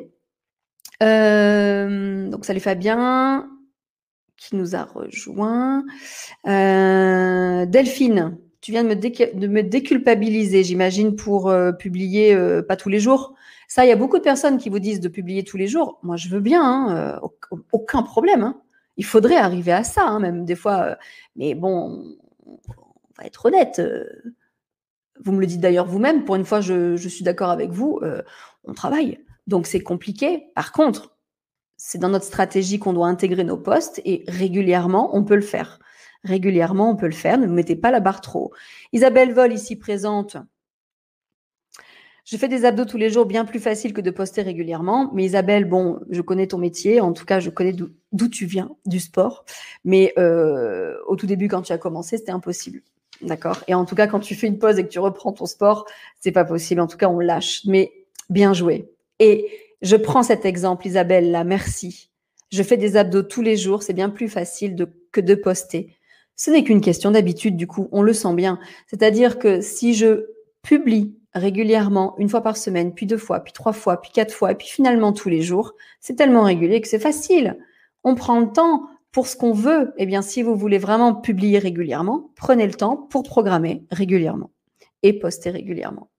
Euh, donc les Fabien qui nous a rejoint. Delphine, tu viens de me, de me déculpabiliser, j'imagine, pour publier pas tous les jours. Ça, il y a beaucoup de personnes qui vous disent de publier tous les jours. Moi, je veux bien, hein, aucun problème. Hein. Il faudrait arriver à ça, hein, même des fois. mais bon, on va être honnête. Euh, vous me le dites d'ailleurs vous-même, pour une fois, je, suis d'accord avec vous, euh, on travaille. Donc c'est compliqué. Par contre, c'est dans notre stratégie qu'on doit intégrer nos postes et régulièrement, on peut le faire. Régulièrement, on peut le faire. Ne mettez pas la barre trop. Isabelle Vol, ici présente. Je fais des abdos tous les jours, bien plus facile que de poster régulièrement. Mais Isabelle, bon, je connais ton métier. En tout cas, je connais d'où tu viens, du sport. Mais euh, au tout début, quand tu as commencé, c'était impossible. D'accord Et en tout cas, quand tu fais une pause et que tu reprends ton sport, c'est pas possible. En tout cas, on lâche. Mais bien joué. Et je prends cet exemple, Isabelle, là, merci. Je fais des abdos tous les jours, c'est bien plus facile que de poster. Ce n'est qu'une question d'habitude, du coup, on le sent bien. C'est-à-dire que si je publie régulièrement, une fois par semaine, puis deux fois, puis trois fois, puis quatre fois, et puis finalement tous les jours, c'est tellement régulier que c'est facile. On prend le temps pour ce qu'on veut. Eh bien, si vous voulez vraiment publier régulièrement, prenez le temps pour programmer régulièrement et poster régulièrement.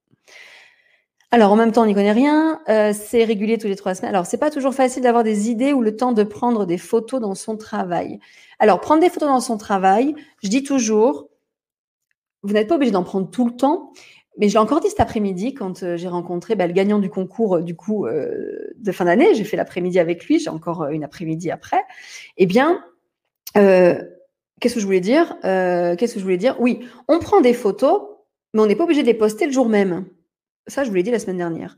Alors, en même temps, on n'y connaît rien. Euh, c'est régulier tous les trois semaines. Alors, c'est pas toujours facile d'avoir des idées ou le temps de prendre des photos dans son travail. Alors, prendre des photos dans son travail, je dis toujours, vous n'êtes pas obligé d'en prendre tout le temps, mais je l'ai encore dit cet après-midi quand euh, j'ai rencontré bah, le gagnant du concours euh, du coup de fin d'année. J'ai fait l'après-midi avec lui. J'ai encore une après-midi après. Eh bien, qu'est-ce que je voulais dire Qu'est-ce que je voulais dire? Oui, on prend des photos, mais on n'est pas obligé de les poster le jour même. Ça, je vous l'ai dit la semaine dernière.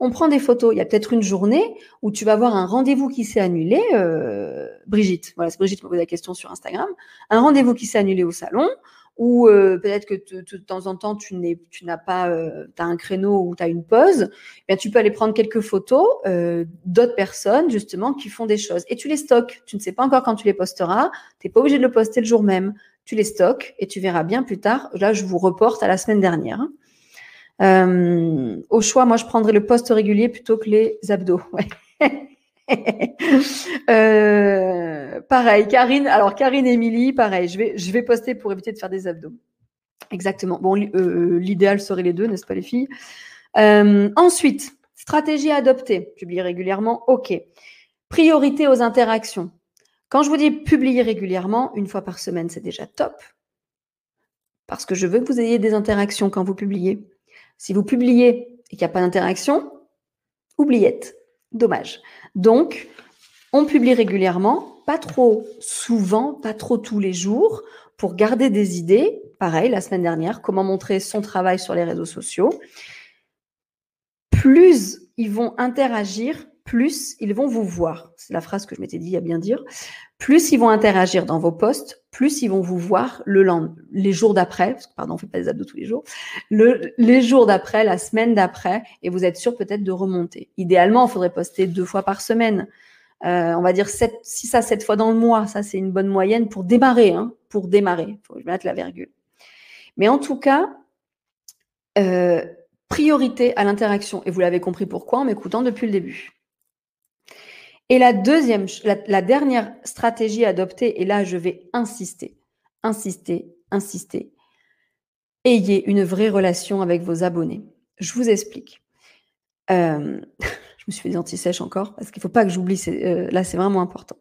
On prend des photos. Il y a peut-être une journée où tu vas avoir un rendez-vous qui s'est annulé. Euh, Brigitte, voilà, c'est Brigitte qui m'a posé la question sur Instagram. Un rendez-vous qui s'est annulé au salon, ou euh, peut-être que de temps en temps tu tu n'as pas, euh, as un créneau ou tu as une pause. Eh bien, tu peux aller prendre quelques photos euh, d'autres personnes justement qui font des choses et tu les stockes. Tu ne sais pas encore quand tu les posteras. Tu n'es pas obligé de le poster le jour même. Tu les stockes et tu verras bien plus tard. Là, je vous reporte à la semaine dernière. Euh, au choix, moi, je prendrais le poste régulier plutôt que les abdos. euh, pareil, Karine. Alors, Karine Émilie, pareil. Je vais, poster pour éviter de faire des abdos. Exactement. Bon, euh, l'idéal serait les deux, n'est-ce pas, les filles? Euh, Ensuite, stratégie à adopter. Publier régulièrement, ok. Priorité aux interactions. Quand je vous dis publier régulièrement, une fois par semaine, c'est déjà top. Parce que je veux que vous ayez des interactions quand vous publiez. Si vous publiez et qu'il n'y a pas d'interaction, oubliette. Dommage. Donc, on publie régulièrement, pas trop souvent, pas trop tous les jours, pour garder des idées. Pareil, la semaine dernière, comment montrer son travail sur les réseaux sociaux. Plus ils vont interagir, plus ils vont vous voir. C'est la phrase que je m'étais dit à bien dire. Plus ils vont interagir dans vos posts, plus ils vont vous voir le les jours d'après, parce que pardon, on fait pas des abdos tous les jours, le, les jours d'après, la semaine d'après, et vous êtes sûr peut-être de remonter. Idéalement, il faudrait poster deux fois par semaine. Euh, on va dire 7, 6 à 7 fois dans le mois. Ça, c'est une bonne moyenne pour démarrer. Hein, pour démarrer. Faut mettre la virgule. Mais en tout cas, euh, priorité à l'interaction. Et vous l'avez compris pourquoi en m'écoutant depuis le début. Et la deuxième, la, dernière stratégie adoptée, et là je vais insister, insister, insister, ayez une vraie relation avec vos abonnés. Je vous explique. Euh, je me suis fait des anti-sèches encore, parce qu'il ne faut pas que j'oublie, euh, là c'est vraiment important.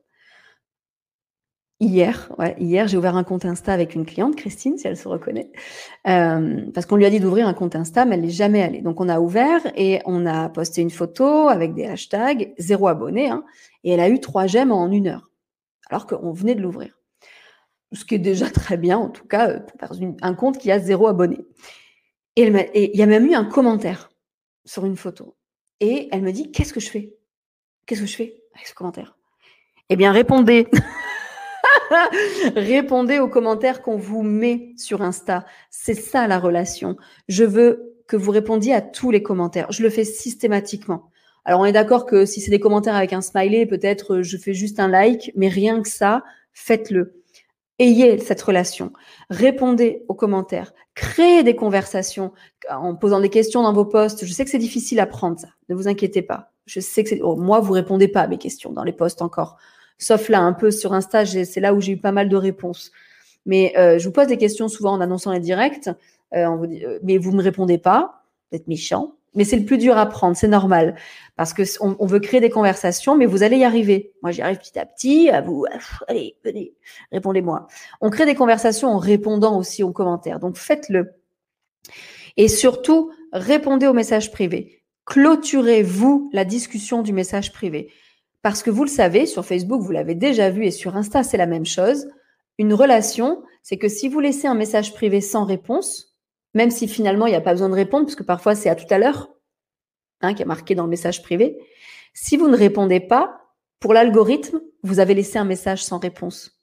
Hier, ouais, hier, j'ai ouvert un compte Insta avec une cliente, Christine, si elle se reconnaît, euh, parce qu'on lui a dit d'ouvrir un compte Insta, mais elle n'est jamais allée. Donc, on a ouvert et on a posté une photo avec des hashtags, zéro abonné, hein, et elle a eu trois j'aime en une heure, alors qu'on venait de l'ouvrir. Ce qui est déjà très bien, en tout cas, pour un compte qui a zéro abonné. Et il y a même eu un commentaire sur une photo. Et elle me dit, qu'est-ce que je fais? Qu'est-ce que je fais avec ce commentaire? Eh bien, répondez Répondez aux commentaires qu'on vous met sur Insta. C'est ça la relation. Je veux que vous répondiez à tous les commentaires. Je le fais systématiquement. Alors on est d'accord que si c'est des commentaires avec un smiley, peut-être euh, je fais juste un like, mais rien que ça, faites-le. Ayez cette relation. Répondez aux commentaires. Créez des conversations en posant des questions dans vos posts. Je sais que c'est difficile à prendre ça. Ne vous inquiétez pas. Je sais que c'est. Oh, moi, vous répondez pas à mes questions dans les posts encore. Sauf là, un peu sur Insta, c'est là où j'ai eu pas mal de réponses. Mais euh, je vous pose des questions souvent en annonçant les directs, euh, vous euh, mais vous ne me répondez pas, vous êtes méchant. Mais c'est le plus dur à prendre, c'est normal. Parce que on, veut créer des conversations, mais vous allez y arriver. Moi, j'y arrive petit à petit. À vous, allez, venez, répondez-moi. On crée des conversations en répondant aussi aux commentaires. Donc, faites-le. Et surtout, répondez aux messages privés. Clôturez-vous la discussion du message privé. Parce que vous le savez, sur Facebook, vous l'avez déjà vu et sur Insta, c'est la même chose. Une relation, c'est que si vous laissez un message privé sans réponse, même si finalement il n'y a pas besoin de répondre, parce que parfois c'est à tout à l'heure, hein, qui est marqué dans le message privé, si vous ne répondez pas, pour l'algorithme, vous avez laissé un message sans réponse.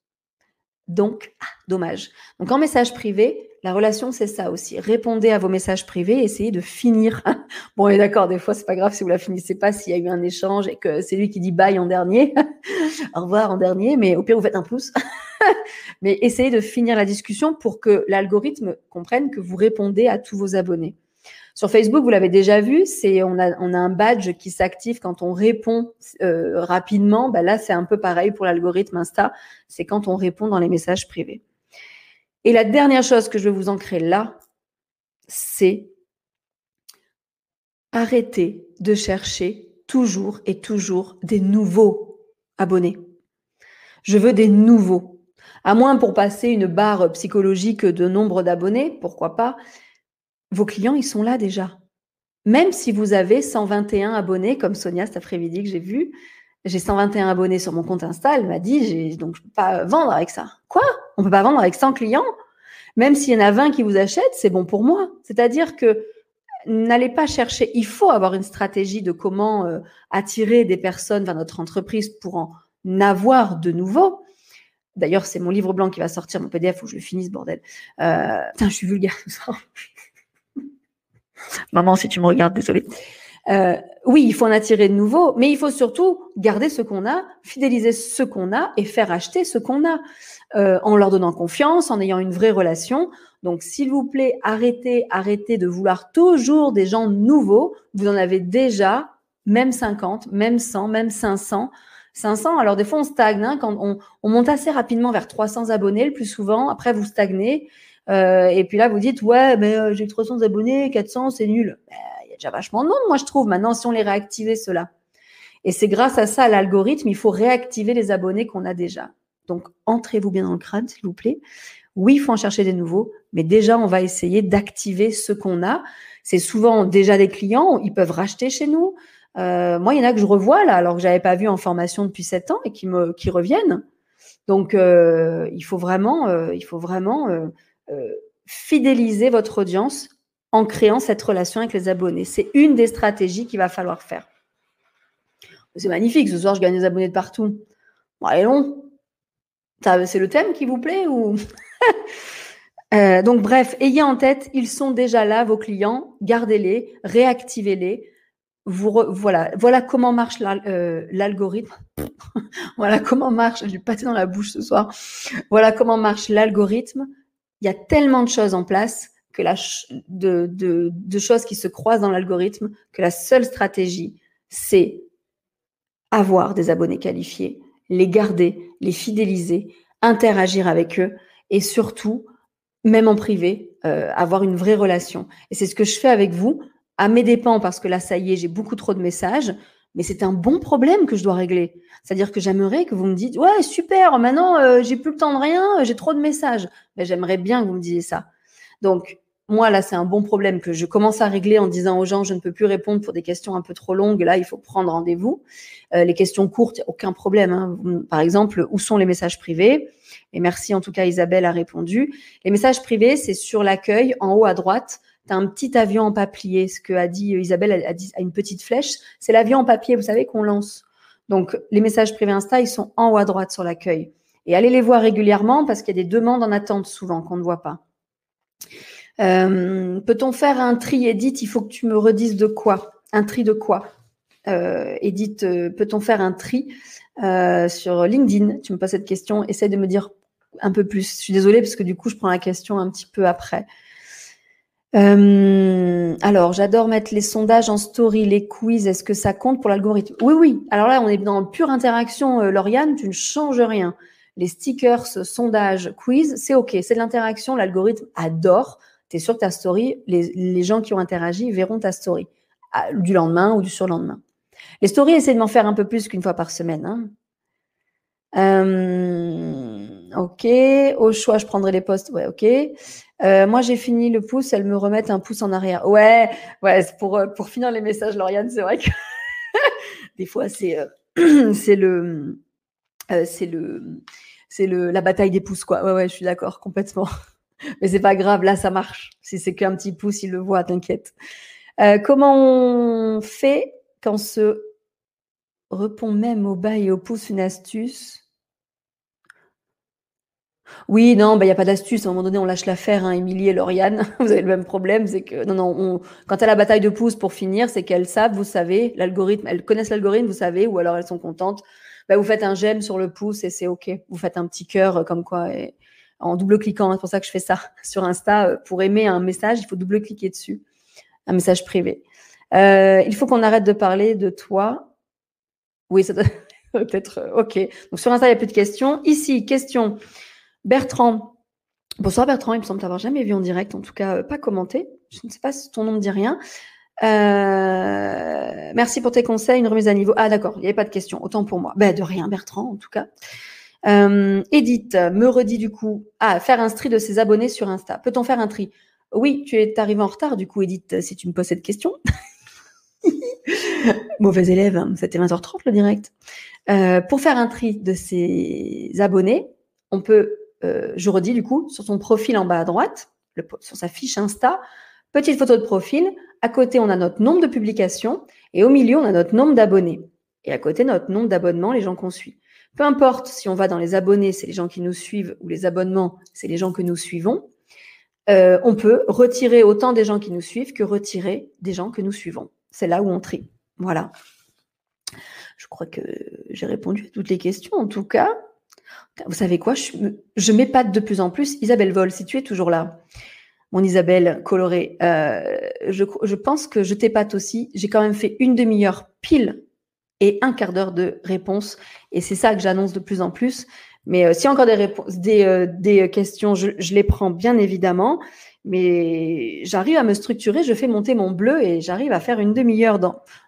Donc, ah, dommage. Donc en message privé, La relation, c'est ça aussi. Répondez à vos messages privés, essayez de finir. bon, et d'accord, des fois, c'est pas grave si vous la finissez pas, s'il y a eu un échange et que c'est lui qui dit bye en dernier. Au revoir en dernier, mais au pire, vous faites un pouce. mais essayez de finir la discussion pour que l'algorithme comprenne que vous répondez à tous vos abonnés. Sur Facebook, vous l'avez déjà vu, c'est on a, un badge qui s'active quand on répond euh, rapidement. Bah là, c'est un peu pareil pour l'algorithme Insta. C'est quand on répond dans les messages privés. Et la dernière chose que je veux vous ancrer là, c'est arrêter de chercher toujours et toujours des nouveaux abonnés. Je veux des nouveaux. À moins pour passer une barre psychologique de nombre d'abonnés, pourquoi pas, vos clients, ils sont là déjà. Même si vous avez 121 abonnés, comme Sonia cet après-midi que j'ai vu, j'ai 121 abonnés sur mon compte Insta, elle m'a dit, donc je ne peux pas vendre avec ça. Quoi? On ne peut pas vendre avec 100 clients Même s'il y en a 20 qui vous achètent, c'est bon pour moi. C'est-à-dire que n'allez pas chercher, il faut avoir une stratégie de comment euh, attirer des personnes vers notre entreprise pour en avoir de nouveaux. D'ailleurs, c'est mon livre blanc qui va sortir, mon PDF, que je le finisse, bordel. Euh, putain, je suis vulgaire. Maman, si tu me regardes, désolée. Euh, oui, il faut en attirer de nouveaux, mais il faut surtout garder ce qu'on a, fidéliser ce qu'on a et faire acheter ce qu'on a, euh, en leur donnant confiance, en ayant une vraie relation. Donc, s'il vous plaît, arrêtez, arrêtez de vouloir toujours des gens nouveaux. Vous en avez déjà, même 50, même 100, même 500. 500, alors des fois on stagne, hein, quand on, on monte assez rapidement vers 300 abonnés le plus souvent, après vous stagnez, euh, et puis là, vous dites, ouais, mais euh, j'ai 300 abonnés, 400, c'est nul. Ben, déjà vachement de monde, moi, je trouve, maintenant, si on les réactivait, ceux-là. Et c'est grâce à ça, l'algorithme, il faut réactiver les abonnés qu'on a déjà. Donc, entrez-vous bien dans le crâne, s'il vous plaît. Oui, il faut en chercher des nouveaux, mais déjà, on va essayer d'activer ce qu'on a. C'est souvent déjà des clients, ils peuvent racheter chez nous. Euh, moi, il y en a que je revois là, alors que j'avais pas vu en formation depuis sept ans et qui me qui reviennent. Donc, euh, il faut vraiment, euh, il faut vraiment euh, fidéliser votre audience en créant cette relation avec les abonnés. C'est une des stratégies qu'il va falloir faire. C'est magnifique, ce soir je gagne des abonnés de partout. Bon, allez long. C'est le thème qui vous plaît ou? Euh, Donc bref, ayez en tête, ils sont déjà là, vos clients, gardez-les, réactivez-les. voilà, comment marche euh, l'algorithme. voilà comment marche, j'ai pâté dans la bouche ce soir. Voilà comment marche l'algorithme il y a tellement de choses en place que la de, choses qui se croisent dans l'algorithme que la seule stratégie, c'est avoir des abonnés qualifiés, les garder, les fidéliser, interagir avec eux et surtout, même en privé, euh, avoir une vraie relation. Et c'est ce que je fais avec vous, à mes dépens, parce que là, ça y est, j'ai beaucoup trop de messages mais c'est un bon problème que je dois régler. C'est-à-dire que j'aimerais que vous me dites ouais super, maintenant euh, j'ai plus le temps de rien, j'ai trop de messages. Mais j'aimerais bien que vous me disiez ça. Donc moi là c'est un bon problème que je commence à régler en disant aux gens je ne peux plus répondre pour des questions un peu trop longues. Là il faut prendre rendez-vous. Euh, les questions courtes, aucun problème. Hein. Par exemple où sont les messages privés? Et merci en tout cas Isabelle a répondu. Les messages privés c'est sur l'accueil en haut à droite tu un petit avion en papier. Ce que a dit euh, Isabelle, dit, a une petite flèche. C'est l'avion en papier, vous savez, qu'on lance. Donc, les messages privés Insta, ils sont en haut à droite sur l'accueil. Et allez les voir régulièrement parce qu'il y a des demandes en attente souvent qu'on ne voit pas. Euh, peut-on faire un tri, Edith Il faut que tu me redises de quoi? Un tri de quoi? Euh, Edith, euh, peut-on faire un tri sur LinkedIn? Tu me poses cette question. Essaye de me dire un peu plus. Je suis désolée parce que du coup, je prends la question un petit peu après. Alors, j'adore mettre les sondages en story, les quiz. Est-ce que ça compte pour l'algorithme? Oui, oui. Alors là, on est dans pure interaction, Lauriane. Tu ne changes rien. Les stickers, sondages, quiz, c'est OK. C'est de l'interaction. L'algorithme adore. Tu ta story, les, gens qui ont interagi verront ta story ah, du lendemain ou du surlendemain. Les stories, essaie de m'en faire un peu plus qu'une fois par semaine. Hein. Euh, ok. Au choix, je prendrai les posts. Ouais, ok. Euh, moi, j'ai fini le pouce, elles me remettent un pouce en arrière. Ouais, ouais, pour, euh, pour finir les messages, Lauriane, c'est vrai que des fois, c'est c'est le c'est le c'est le la bataille des pouces, quoi. Ouais, ouais, je suis d'accord, complètement. Mais c'est pas grave, là, ça marche. Si c'est qu'un petit pouce, il le voit, t'inquiète. comment on fait quand se répond même au bas et au pouce une astuce? Oui, non, bah, il n'y a pas d'astuce. À un moment donné, on lâche l'affaire, hein, Émilie et Lauriane. Vous avez le même problème. C'est que, non, non, on, à la bataille de pouces pour finir, c'est qu'elles savent, vous savez, l'algorithme, elles connaissent l'algorithme, vous savez, ou alors elles sont contentes. Bah, vous faites un j'aime sur le pouce et c'est OK. Vous faites un petit cœur euh, comme quoi, en double-cliquant. C'est pour ça que je fais ça sur Insta. Euh, pour aimer un message, il faut double-cliquer dessus. Un message privé. Euh, il faut qu'on arrête de parler de toi. Oui, ça doit peut-être. OK. Donc sur Insta, il n'y a plus de questions. Ici, question. Bertrand. Bonsoir Bertrand, il me semble t'avoir jamais vu en direct, en tout cas euh, pas commenté. Je ne sais pas si ton nom me dit rien. Euh, merci pour tes conseils, une remise à niveau. Ah d'accord, il n'y avait pas de question, autant pour moi. Ben, de rien Bertrand, en tout cas. Euh, Edith me redit du coup, ah, faire un tri de ses abonnés sur Insta. Peut-on faire un tri? Oui, tu es arrivé en retard du coup, Edith, si tu me poses cette question. Mauvais élève, hein, c'était 20h30 le direct. pour faire un tri de ses abonnés, on peut euh, je redis du coup, sur son profil en bas à droite, sur sa fiche Insta, petite photo de profil. À côté, on a notre nombre de publications et au milieu, on a notre nombre d'abonnés. Et à côté, notre nombre d'abonnements, les gens qu'on suit. Peu importe si on va dans les abonnés, c'est les gens qui nous suivent, ou les abonnements, c'est les gens que nous suivons. Euh, on peut retirer autant des gens qui nous suivent que retirer des gens que nous suivons. C'est là où on trie. Voilà. Je crois que j'ai répondu à toutes les questions en tout cas. Vous savez quoi? Je, m'épate de plus en plus. Isabelle Vol, si tu es toujours là, mon Isabelle colorée, euh, je, pense que je t'épate aussi. J'ai quand même fait une demi-heure pile et un quart d'heure de réponse. Et c'est ça que j'annonce de plus en plus. Mais euh, a encore des, réponses, des, euh, questions, je, les prends bien évidemment. Mais j'arrive à me structurer, je fais monter mon bleu et j'arrive à faire une demi-heure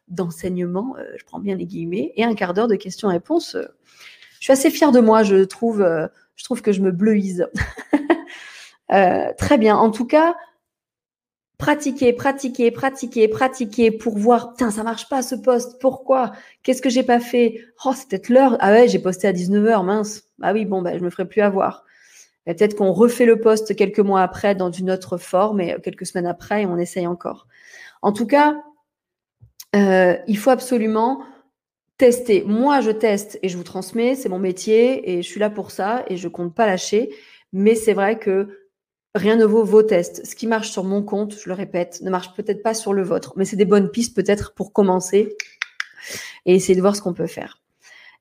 d'enseignement, je prends bien les guillemets, et un quart d'heure de questions-réponses je suis assez fière de moi, je trouve, euh, je trouve que je me bleuise. Euh, très bien. En tout cas, pratiquer, pratiquer, pratiquer, pratiquer pour voir, tiens, ça marche pas ce poste, pourquoi? Qu'est-ce que j'ai pas fait? Oh, c'est peut-être l'heure. Ah ouais, j'ai posté à 19h, mince. Ah oui, bon, bah, je me ferai plus avoir. Peut-être qu'on refait le poste quelques mois après dans une autre forme et quelques semaines après on essaye encore. En tout cas, euh, il faut absolument tester. Moi, je teste et je vous transmets, c'est mon métier et je suis là pour ça et je compte pas lâcher. Mais c'est vrai que rien ne vaut vos tests. Ce qui marche sur mon compte, je le répète, ne marche peut-être pas sur le vôtre, mais c'est des bonnes pistes peut-être pour commencer et essayer de voir ce qu'on peut faire.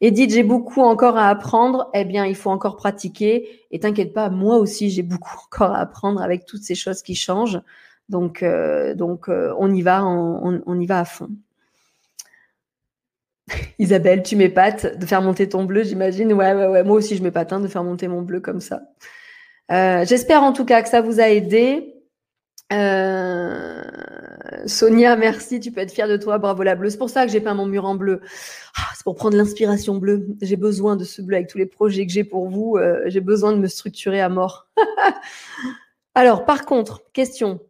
Edith, j'ai beaucoup encore à apprendre. Eh bien, il faut encore pratiquer. Et t'inquiète pas, moi aussi, j'ai beaucoup encore à apprendre avec toutes ces choses qui changent. Donc, euh, donc euh, on y va, on y va à fond. Isabelle, tu m'épates de faire monter ton bleu, j'imagine. Ouais, ouais, ouais. Moi aussi, je m'épate hein, de faire monter mon bleu comme ça. Euh, j'espère en tout cas que ça vous a aidé. Euh, Sonia, merci. Tu peux être fière de toi. Bravo la bleue. C'est pour ça que j'ai peint mon mur en bleu. Ah, c'est pour prendre l'inspiration bleue. J'ai besoin de ce bleu avec tous les projets que j'ai pour vous. Euh, j'ai besoin de me structurer à mort. Alors, par contre, question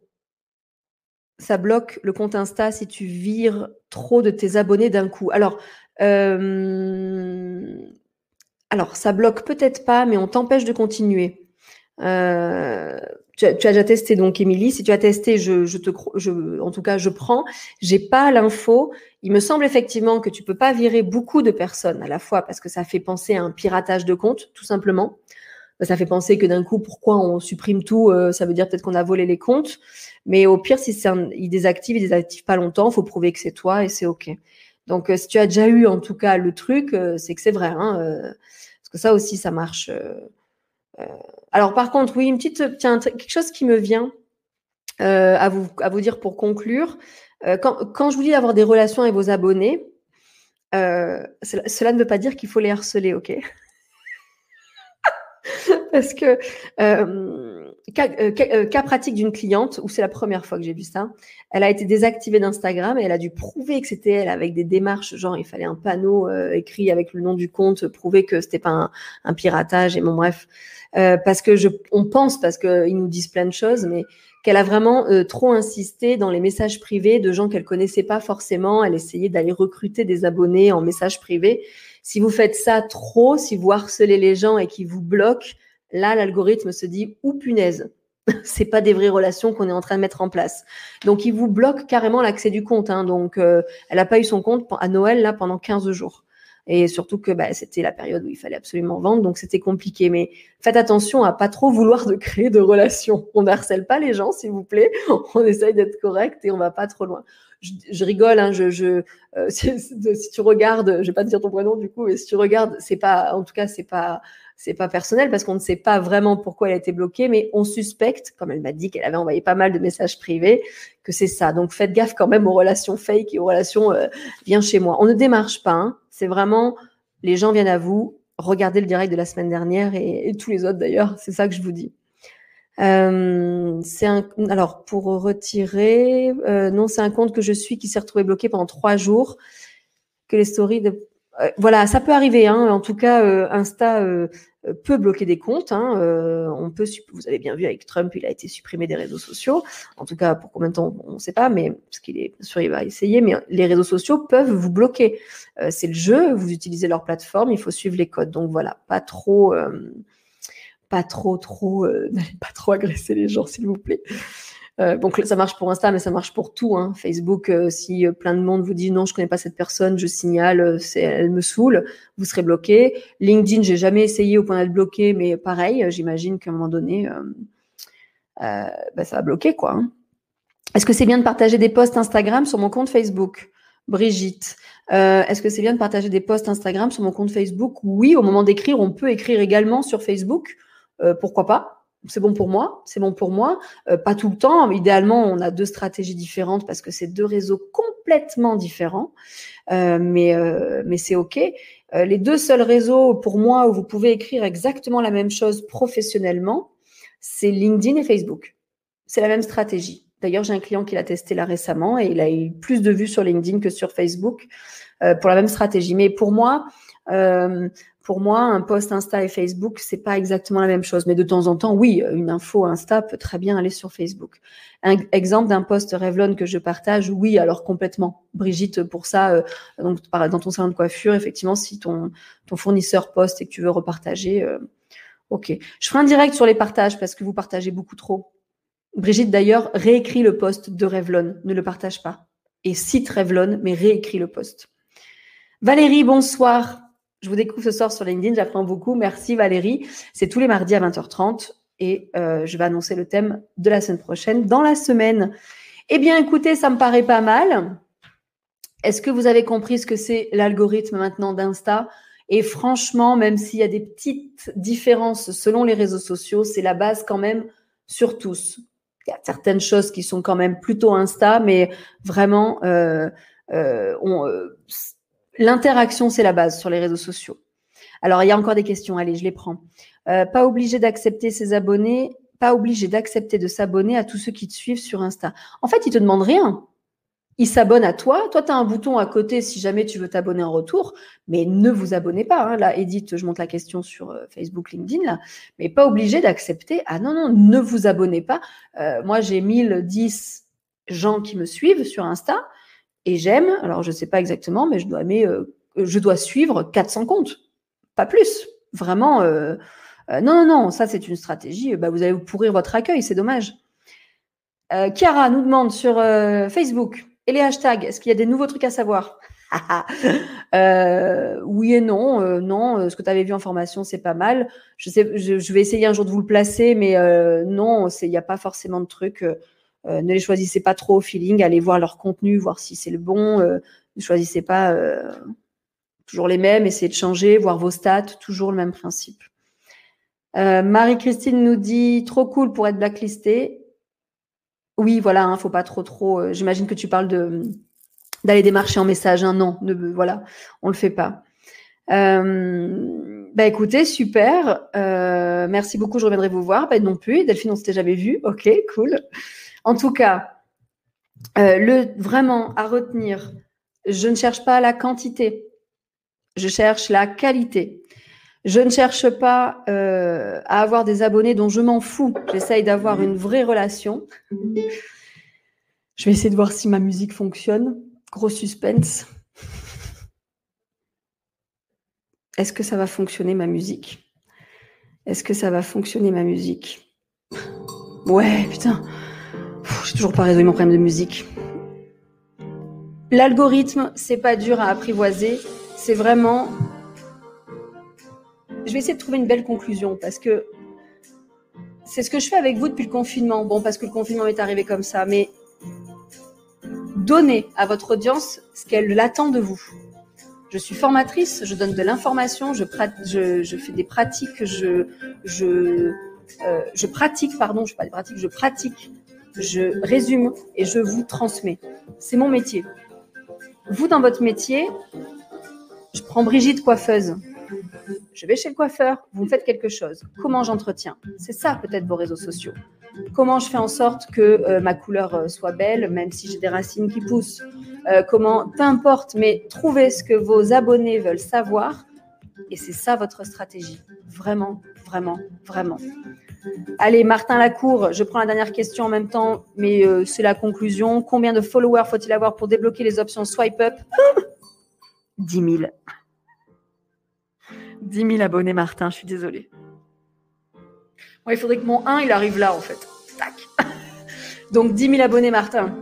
ça bloque le compte Insta si tu vires trop de tes abonnés d'un coup. Alors, alors ça bloque peut-être pas, mais on t'empêche de continuer. Euh, tu, as, déjà testé donc, Émilie. Si tu as testé, je, je te, je, en tout cas, je prends. J'ai pas l'info. Il me semble effectivement que tu peux pas virer beaucoup de personnes à la fois parce que ça fait penser à un piratage de compte, tout simplement. Ça fait penser que d'un coup, pourquoi on supprime tout euh, Ça veut dire peut-être qu'on a volé les comptes. Mais au pire, si un, il désactive, il désactive pas longtemps, faut prouver que c'est toi et c'est OK. Donc, euh, si tu as déjà eu en tout cas le truc, euh, c'est que c'est vrai. Hein, parce que ça aussi, ça marche. Alors, par contre, oui, une petite, tiens, quelque chose qui me vient à, vous, à vous dire pour conclure. Quand, quand, je vous dis d'avoir des relations avec vos abonnés, cela, ne veut pas dire qu'il faut les harceler, ok? Parce que euh, euh, cas, pratique d'une cliente où c'est la première fois que j'ai vu ça. Elle a été désactivée d'Instagram et elle a dû prouver que c'était elle avec des démarches, genre il fallait un panneau euh, écrit avec le nom du compte, prouver que c'était pas un, piratage et bon bref. parce que je, on pense parce qu'ils nous disent plein de choses, mais qu'elle a vraiment trop insisté dans les messages privés de gens qu'elle connaissait pas forcément. Elle essayait d'aller recruter des abonnés en messages privés. Si vous faites ça trop, si vous harcelez les gens et qu'ils vous bloquent, Là, l'algorithme se dit ou punaise, c'est pas des vraies relations qu'on est en train de mettre en place. Donc, il vous bloque carrément l'accès du compte. Hein. Donc, euh, elle n'a pas eu son compte à Noël là pendant 15 jours. Et surtout que bah, c'était la période où il fallait absolument vendre, donc c'était compliqué. Mais faites attention à pas trop vouloir de créer de relations. On n'harcèle pas les gens, s'il vous plaît. On essaye d'être correct et on va pas trop loin. Je, rigole, hein, euh, si, si, tu regardes, je vais pas te dire ton prénom du coup, mais si tu regardes, c'est pas, en tout cas, c'est pas, c'est pas personnel parce qu'on ne sait pas vraiment pourquoi elle a été bloquée, mais on suspecte, comme elle m'a dit qu'elle avait envoyé pas mal de messages privés, que c'est ça. Donc faites gaffe quand même aux relations fake et aux relations euh, viens chez moi. On ne démarche pas. Hein. C'est vraiment les gens viennent à vous. Regardez le direct de la semaine dernière et, tous les autres d'ailleurs. C'est ça que je vous dis. Euh, c'est un alors pour retirer euh, non c'est un compte que je suis qui s'est retrouvé bloqué pendant trois jours que les stories de euh, voilà, ça peut arriver. Hein. En tout cas, euh, Insta euh, peut bloquer des comptes. Hein. on peut, vous avez bien vu avec Trump, il a été supprimé des réseaux sociaux. En tout cas, pour combien de temps, on ne sait pas, mais parce qu'il est sûr, il va essayer. Mais les réseaux sociaux peuvent vous bloquer. c'est le jeu. Vous utilisez leur plateforme, il faut suivre les codes. Donc voilà, pas trop, pas trop, trop, n'allez pas trop agresser les gens, s'il vous plaît. Euh, donc ça marche pour Insta, mais ça marche pour tout. Hein. Facebook, euh, si euh, plein de monde vous dit non, je connais pas cette personne, je signale, elle me saoule, vous serez bloqué. LinkedIn, j'ai jamais essayé au point d'être bloqué, mais pareil, j'imagine qu'à un moment donné, bah, ça va bloquer quoi. Hein. Est-ce que c'est bien de partager des posts Instagram sur mon compte Facebook? Brigitte, est-ce que c'est bien de partager des posts Instagram sur mon compte Facebook? Oui, au moment d'écrire, on peut écrire également sur Facebook. pourquoi pas c'est bon pour moi, c'est bon pour moi. Euh, pas tout le temps. Idéalement, on a deux stratégies différentes parce que c'est deux réseaux complètement différents. Euh, mais euh, mais c'est ok. les deux seuls réseaux pour moi où vous pouvez écrire exactement la même chose professionnellement, c'est LinkedIn et Facebook. C'est la même stratégie. D'ailleurs, j'ai un client qui l'a testé là récemment et il a eu plus de vues sur LinkedIn que sur Facebook pour la même stratégie. Mais pour moi, pour moi, un post Insta et Facebook, c'est pas exactement la même chose. Mais de temps en temps, oui, une info Insta peut très bien aller sur Facebook. Un exemple d'un post Revlon que je partage, oui, alors complètement. Brigitte, pour ça, euh, donc dans ton salon de coiffure, effectivement, si ton, ton fournisseur poste et que tu veux repartager, euh, ok. Je ferai un direct sur les partages parce que vous partagez beaucoup trop. Brigitte, d'ailleurs, réécrit le post de Revlon, ne le partage pas. Et cite Revlon, mais réécrit le post. Valérie, bonsoir. Je vous découvre ce soir sur LinkedIn, j'apprends beaucoup. Merci Valérie. C'est tous les mardis à 20h30 et euh, je vais annoncer le thème de la semaine prochaine dans la semaine. Eh bien, écoutez, ça me paraît pas mal. Est-ce que vous avez compris ce que c'est l'algorithme maintenant d'Insta? Et franchement, même s'il y a des petites différences selon les réseaux sociaux, c'est la base quand même sur tous. Il y a certaines choses qui sont quand même plutôt Insta, mais vraiment, euh, euh, on, L'interaction, c'est la base sur les réseaux sociaux. Alors, il y a encore des questions. Allez, je les prends. Euh, pas obligé d'accepter ses abonnés, pas obligé d'accepter de s'abonner à tous ceux qui te suivent sur Insta. En fait, ils te demandent rien. Ils s'abonnent à toi. Toi, tu as un bouton à côté si jamais tu veux t'abonner en retour, mais ne vous abonnez pas. Hein. Là, Edith, je monte la question sur euh, Facebook, LinkedIn, là, mais pas obligé d'accepter. Ah non, non, ne vous abonnez pas. Euh, moi, j'ai 1010 gens qui me suivent sur Insta et j'aime, alors je ne sais pas exactement, mais je dois aimer, euh, je dois suivre 400 comptes, pas plus. Vraiment, euh, euh, non, non, non, ça c'est une stratégie. Bah, vous allez vous pourrir votre accueil, c'est dommage. Chiara nous demande sur Facebook et les hashtags, est-ce qu'il y a des nouveaux trucs à savoir? Oui et non. non, ce que tu avais vu en formation, c'est pas mal. Je, sais, je, vais essayer un jour de vous le placer, mais non, il n'y a pas forcément de trucs. Euh, ne les choisissez pas trop au feeling, allez voir leur contenu, voir si c'est le bon. Euh, ne choisissez pas euh, toujours les mêmes, essayez de changer, voir vos stats, toujours le même principe. Marie-Christine nous dit trop cool pour être blacklisté. Oui, voilà, hein, faut pas trop trop. J'imagine que tu parles de d'aller démarcher en message. Non, ne, voilà, on le fait pas. bah écoutez, super. merci beaucoup. Je reviendrai vous voir. Non plus. Delphine, on s'était jamais vu. Ok, cool. En tout cas, euh, le vraiment à retenir, je ne cherche pas la quantité, je cherche la qualité. Je ne cherche pas euh, à avoir des abonnés dont je m'en fous. J'essaye d'avoir une vraie relation. Je vais essayer de voir si ma musique fonctionne. Gros suspense. Est-ce que ça va fonctionner ma musique? Est-ce que ça va fonctionner ma musique? Ouais, putain. J'ai toujours pas résolu mon problème de musique. L'algorithme, c'est pas dur à apprivoiser. c'est vraiment. Je vais essayer de trouver une belle conclusion parce que c'est ce que je fais avec vous depuis le confinement. Bon, parce que le confinement est arrivé comme ça, mais donnez à votre audience ce qu'elle attend de vous. Je suis formatrice, je donne de l'information, je, fais des pratiques, je, euh, je pratique, pardon, je pas des pratiques, je pratique, je résume et je vous transmets. C'est mon métier. Vous, dans votre métier, je prends Brigitte coiffeuse. Je vais chez le coiffeur, vous me faites quelque chose. Comment j'entretiens? C'est ça peut-être vos réseaux sociaux. Comment je fais en sorte que euh, ma couleur euh, soit belle, même si j'ai des racines qui poussent? Euh, Comment, peu importe, mais trouvez ce que vos abonnés veulent savoir. Et c'est ça votre stratégie. Vraiment, vraiment, vraiment. Allez, Martin Lacour, je prends la dernière question en même temps, mais c'est la conclusion. Combien de followers faut-il avoir pour débloquer les options swipe up? 10 000. 10 000 abonnés, Martin, je suis désolée. il faudrait que mon 1, il arrive là, en fait. Tac. Donc, 10 000 abonnés, Martin.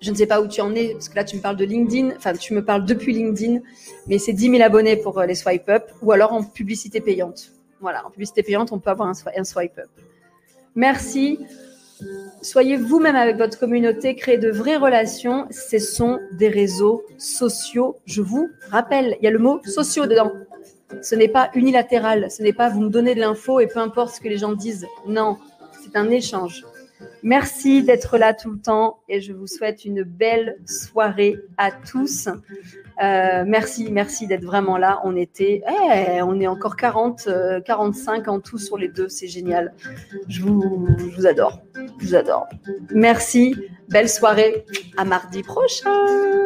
Je ne sais pas où tu en es, parce que là, tu me parles de LinkedIn. Enfin, tu me parles depuis LinkedIn, mais c'est 10 000 abonnés pour euh, les swipe up, ou alors en publicité payante. Voilà, en publicité payante, on peut avoir un, swipe. Merci. Soyez vous-même avec votre communauté, créez de vraies relations. Ce sont des réseaux sociaux. Je vous rappelle, il y a le mot sociaux dedans. Ce n'est pas unilatéral, ce n'est pas vous me donnez de l'info et peu importe ce que les gens disent. Non, c'est un échange. Merci d'être là tout le temps et je vous souhaite une belle soirée à tous. Euh, merci, merci d'être vraiment là. On était, eh, on est encore 40, 45 euh, en tout sur les deux. C'est génial. Je vous, adore. Je vous adore. Merci. Belle soirée. À mardi prochain.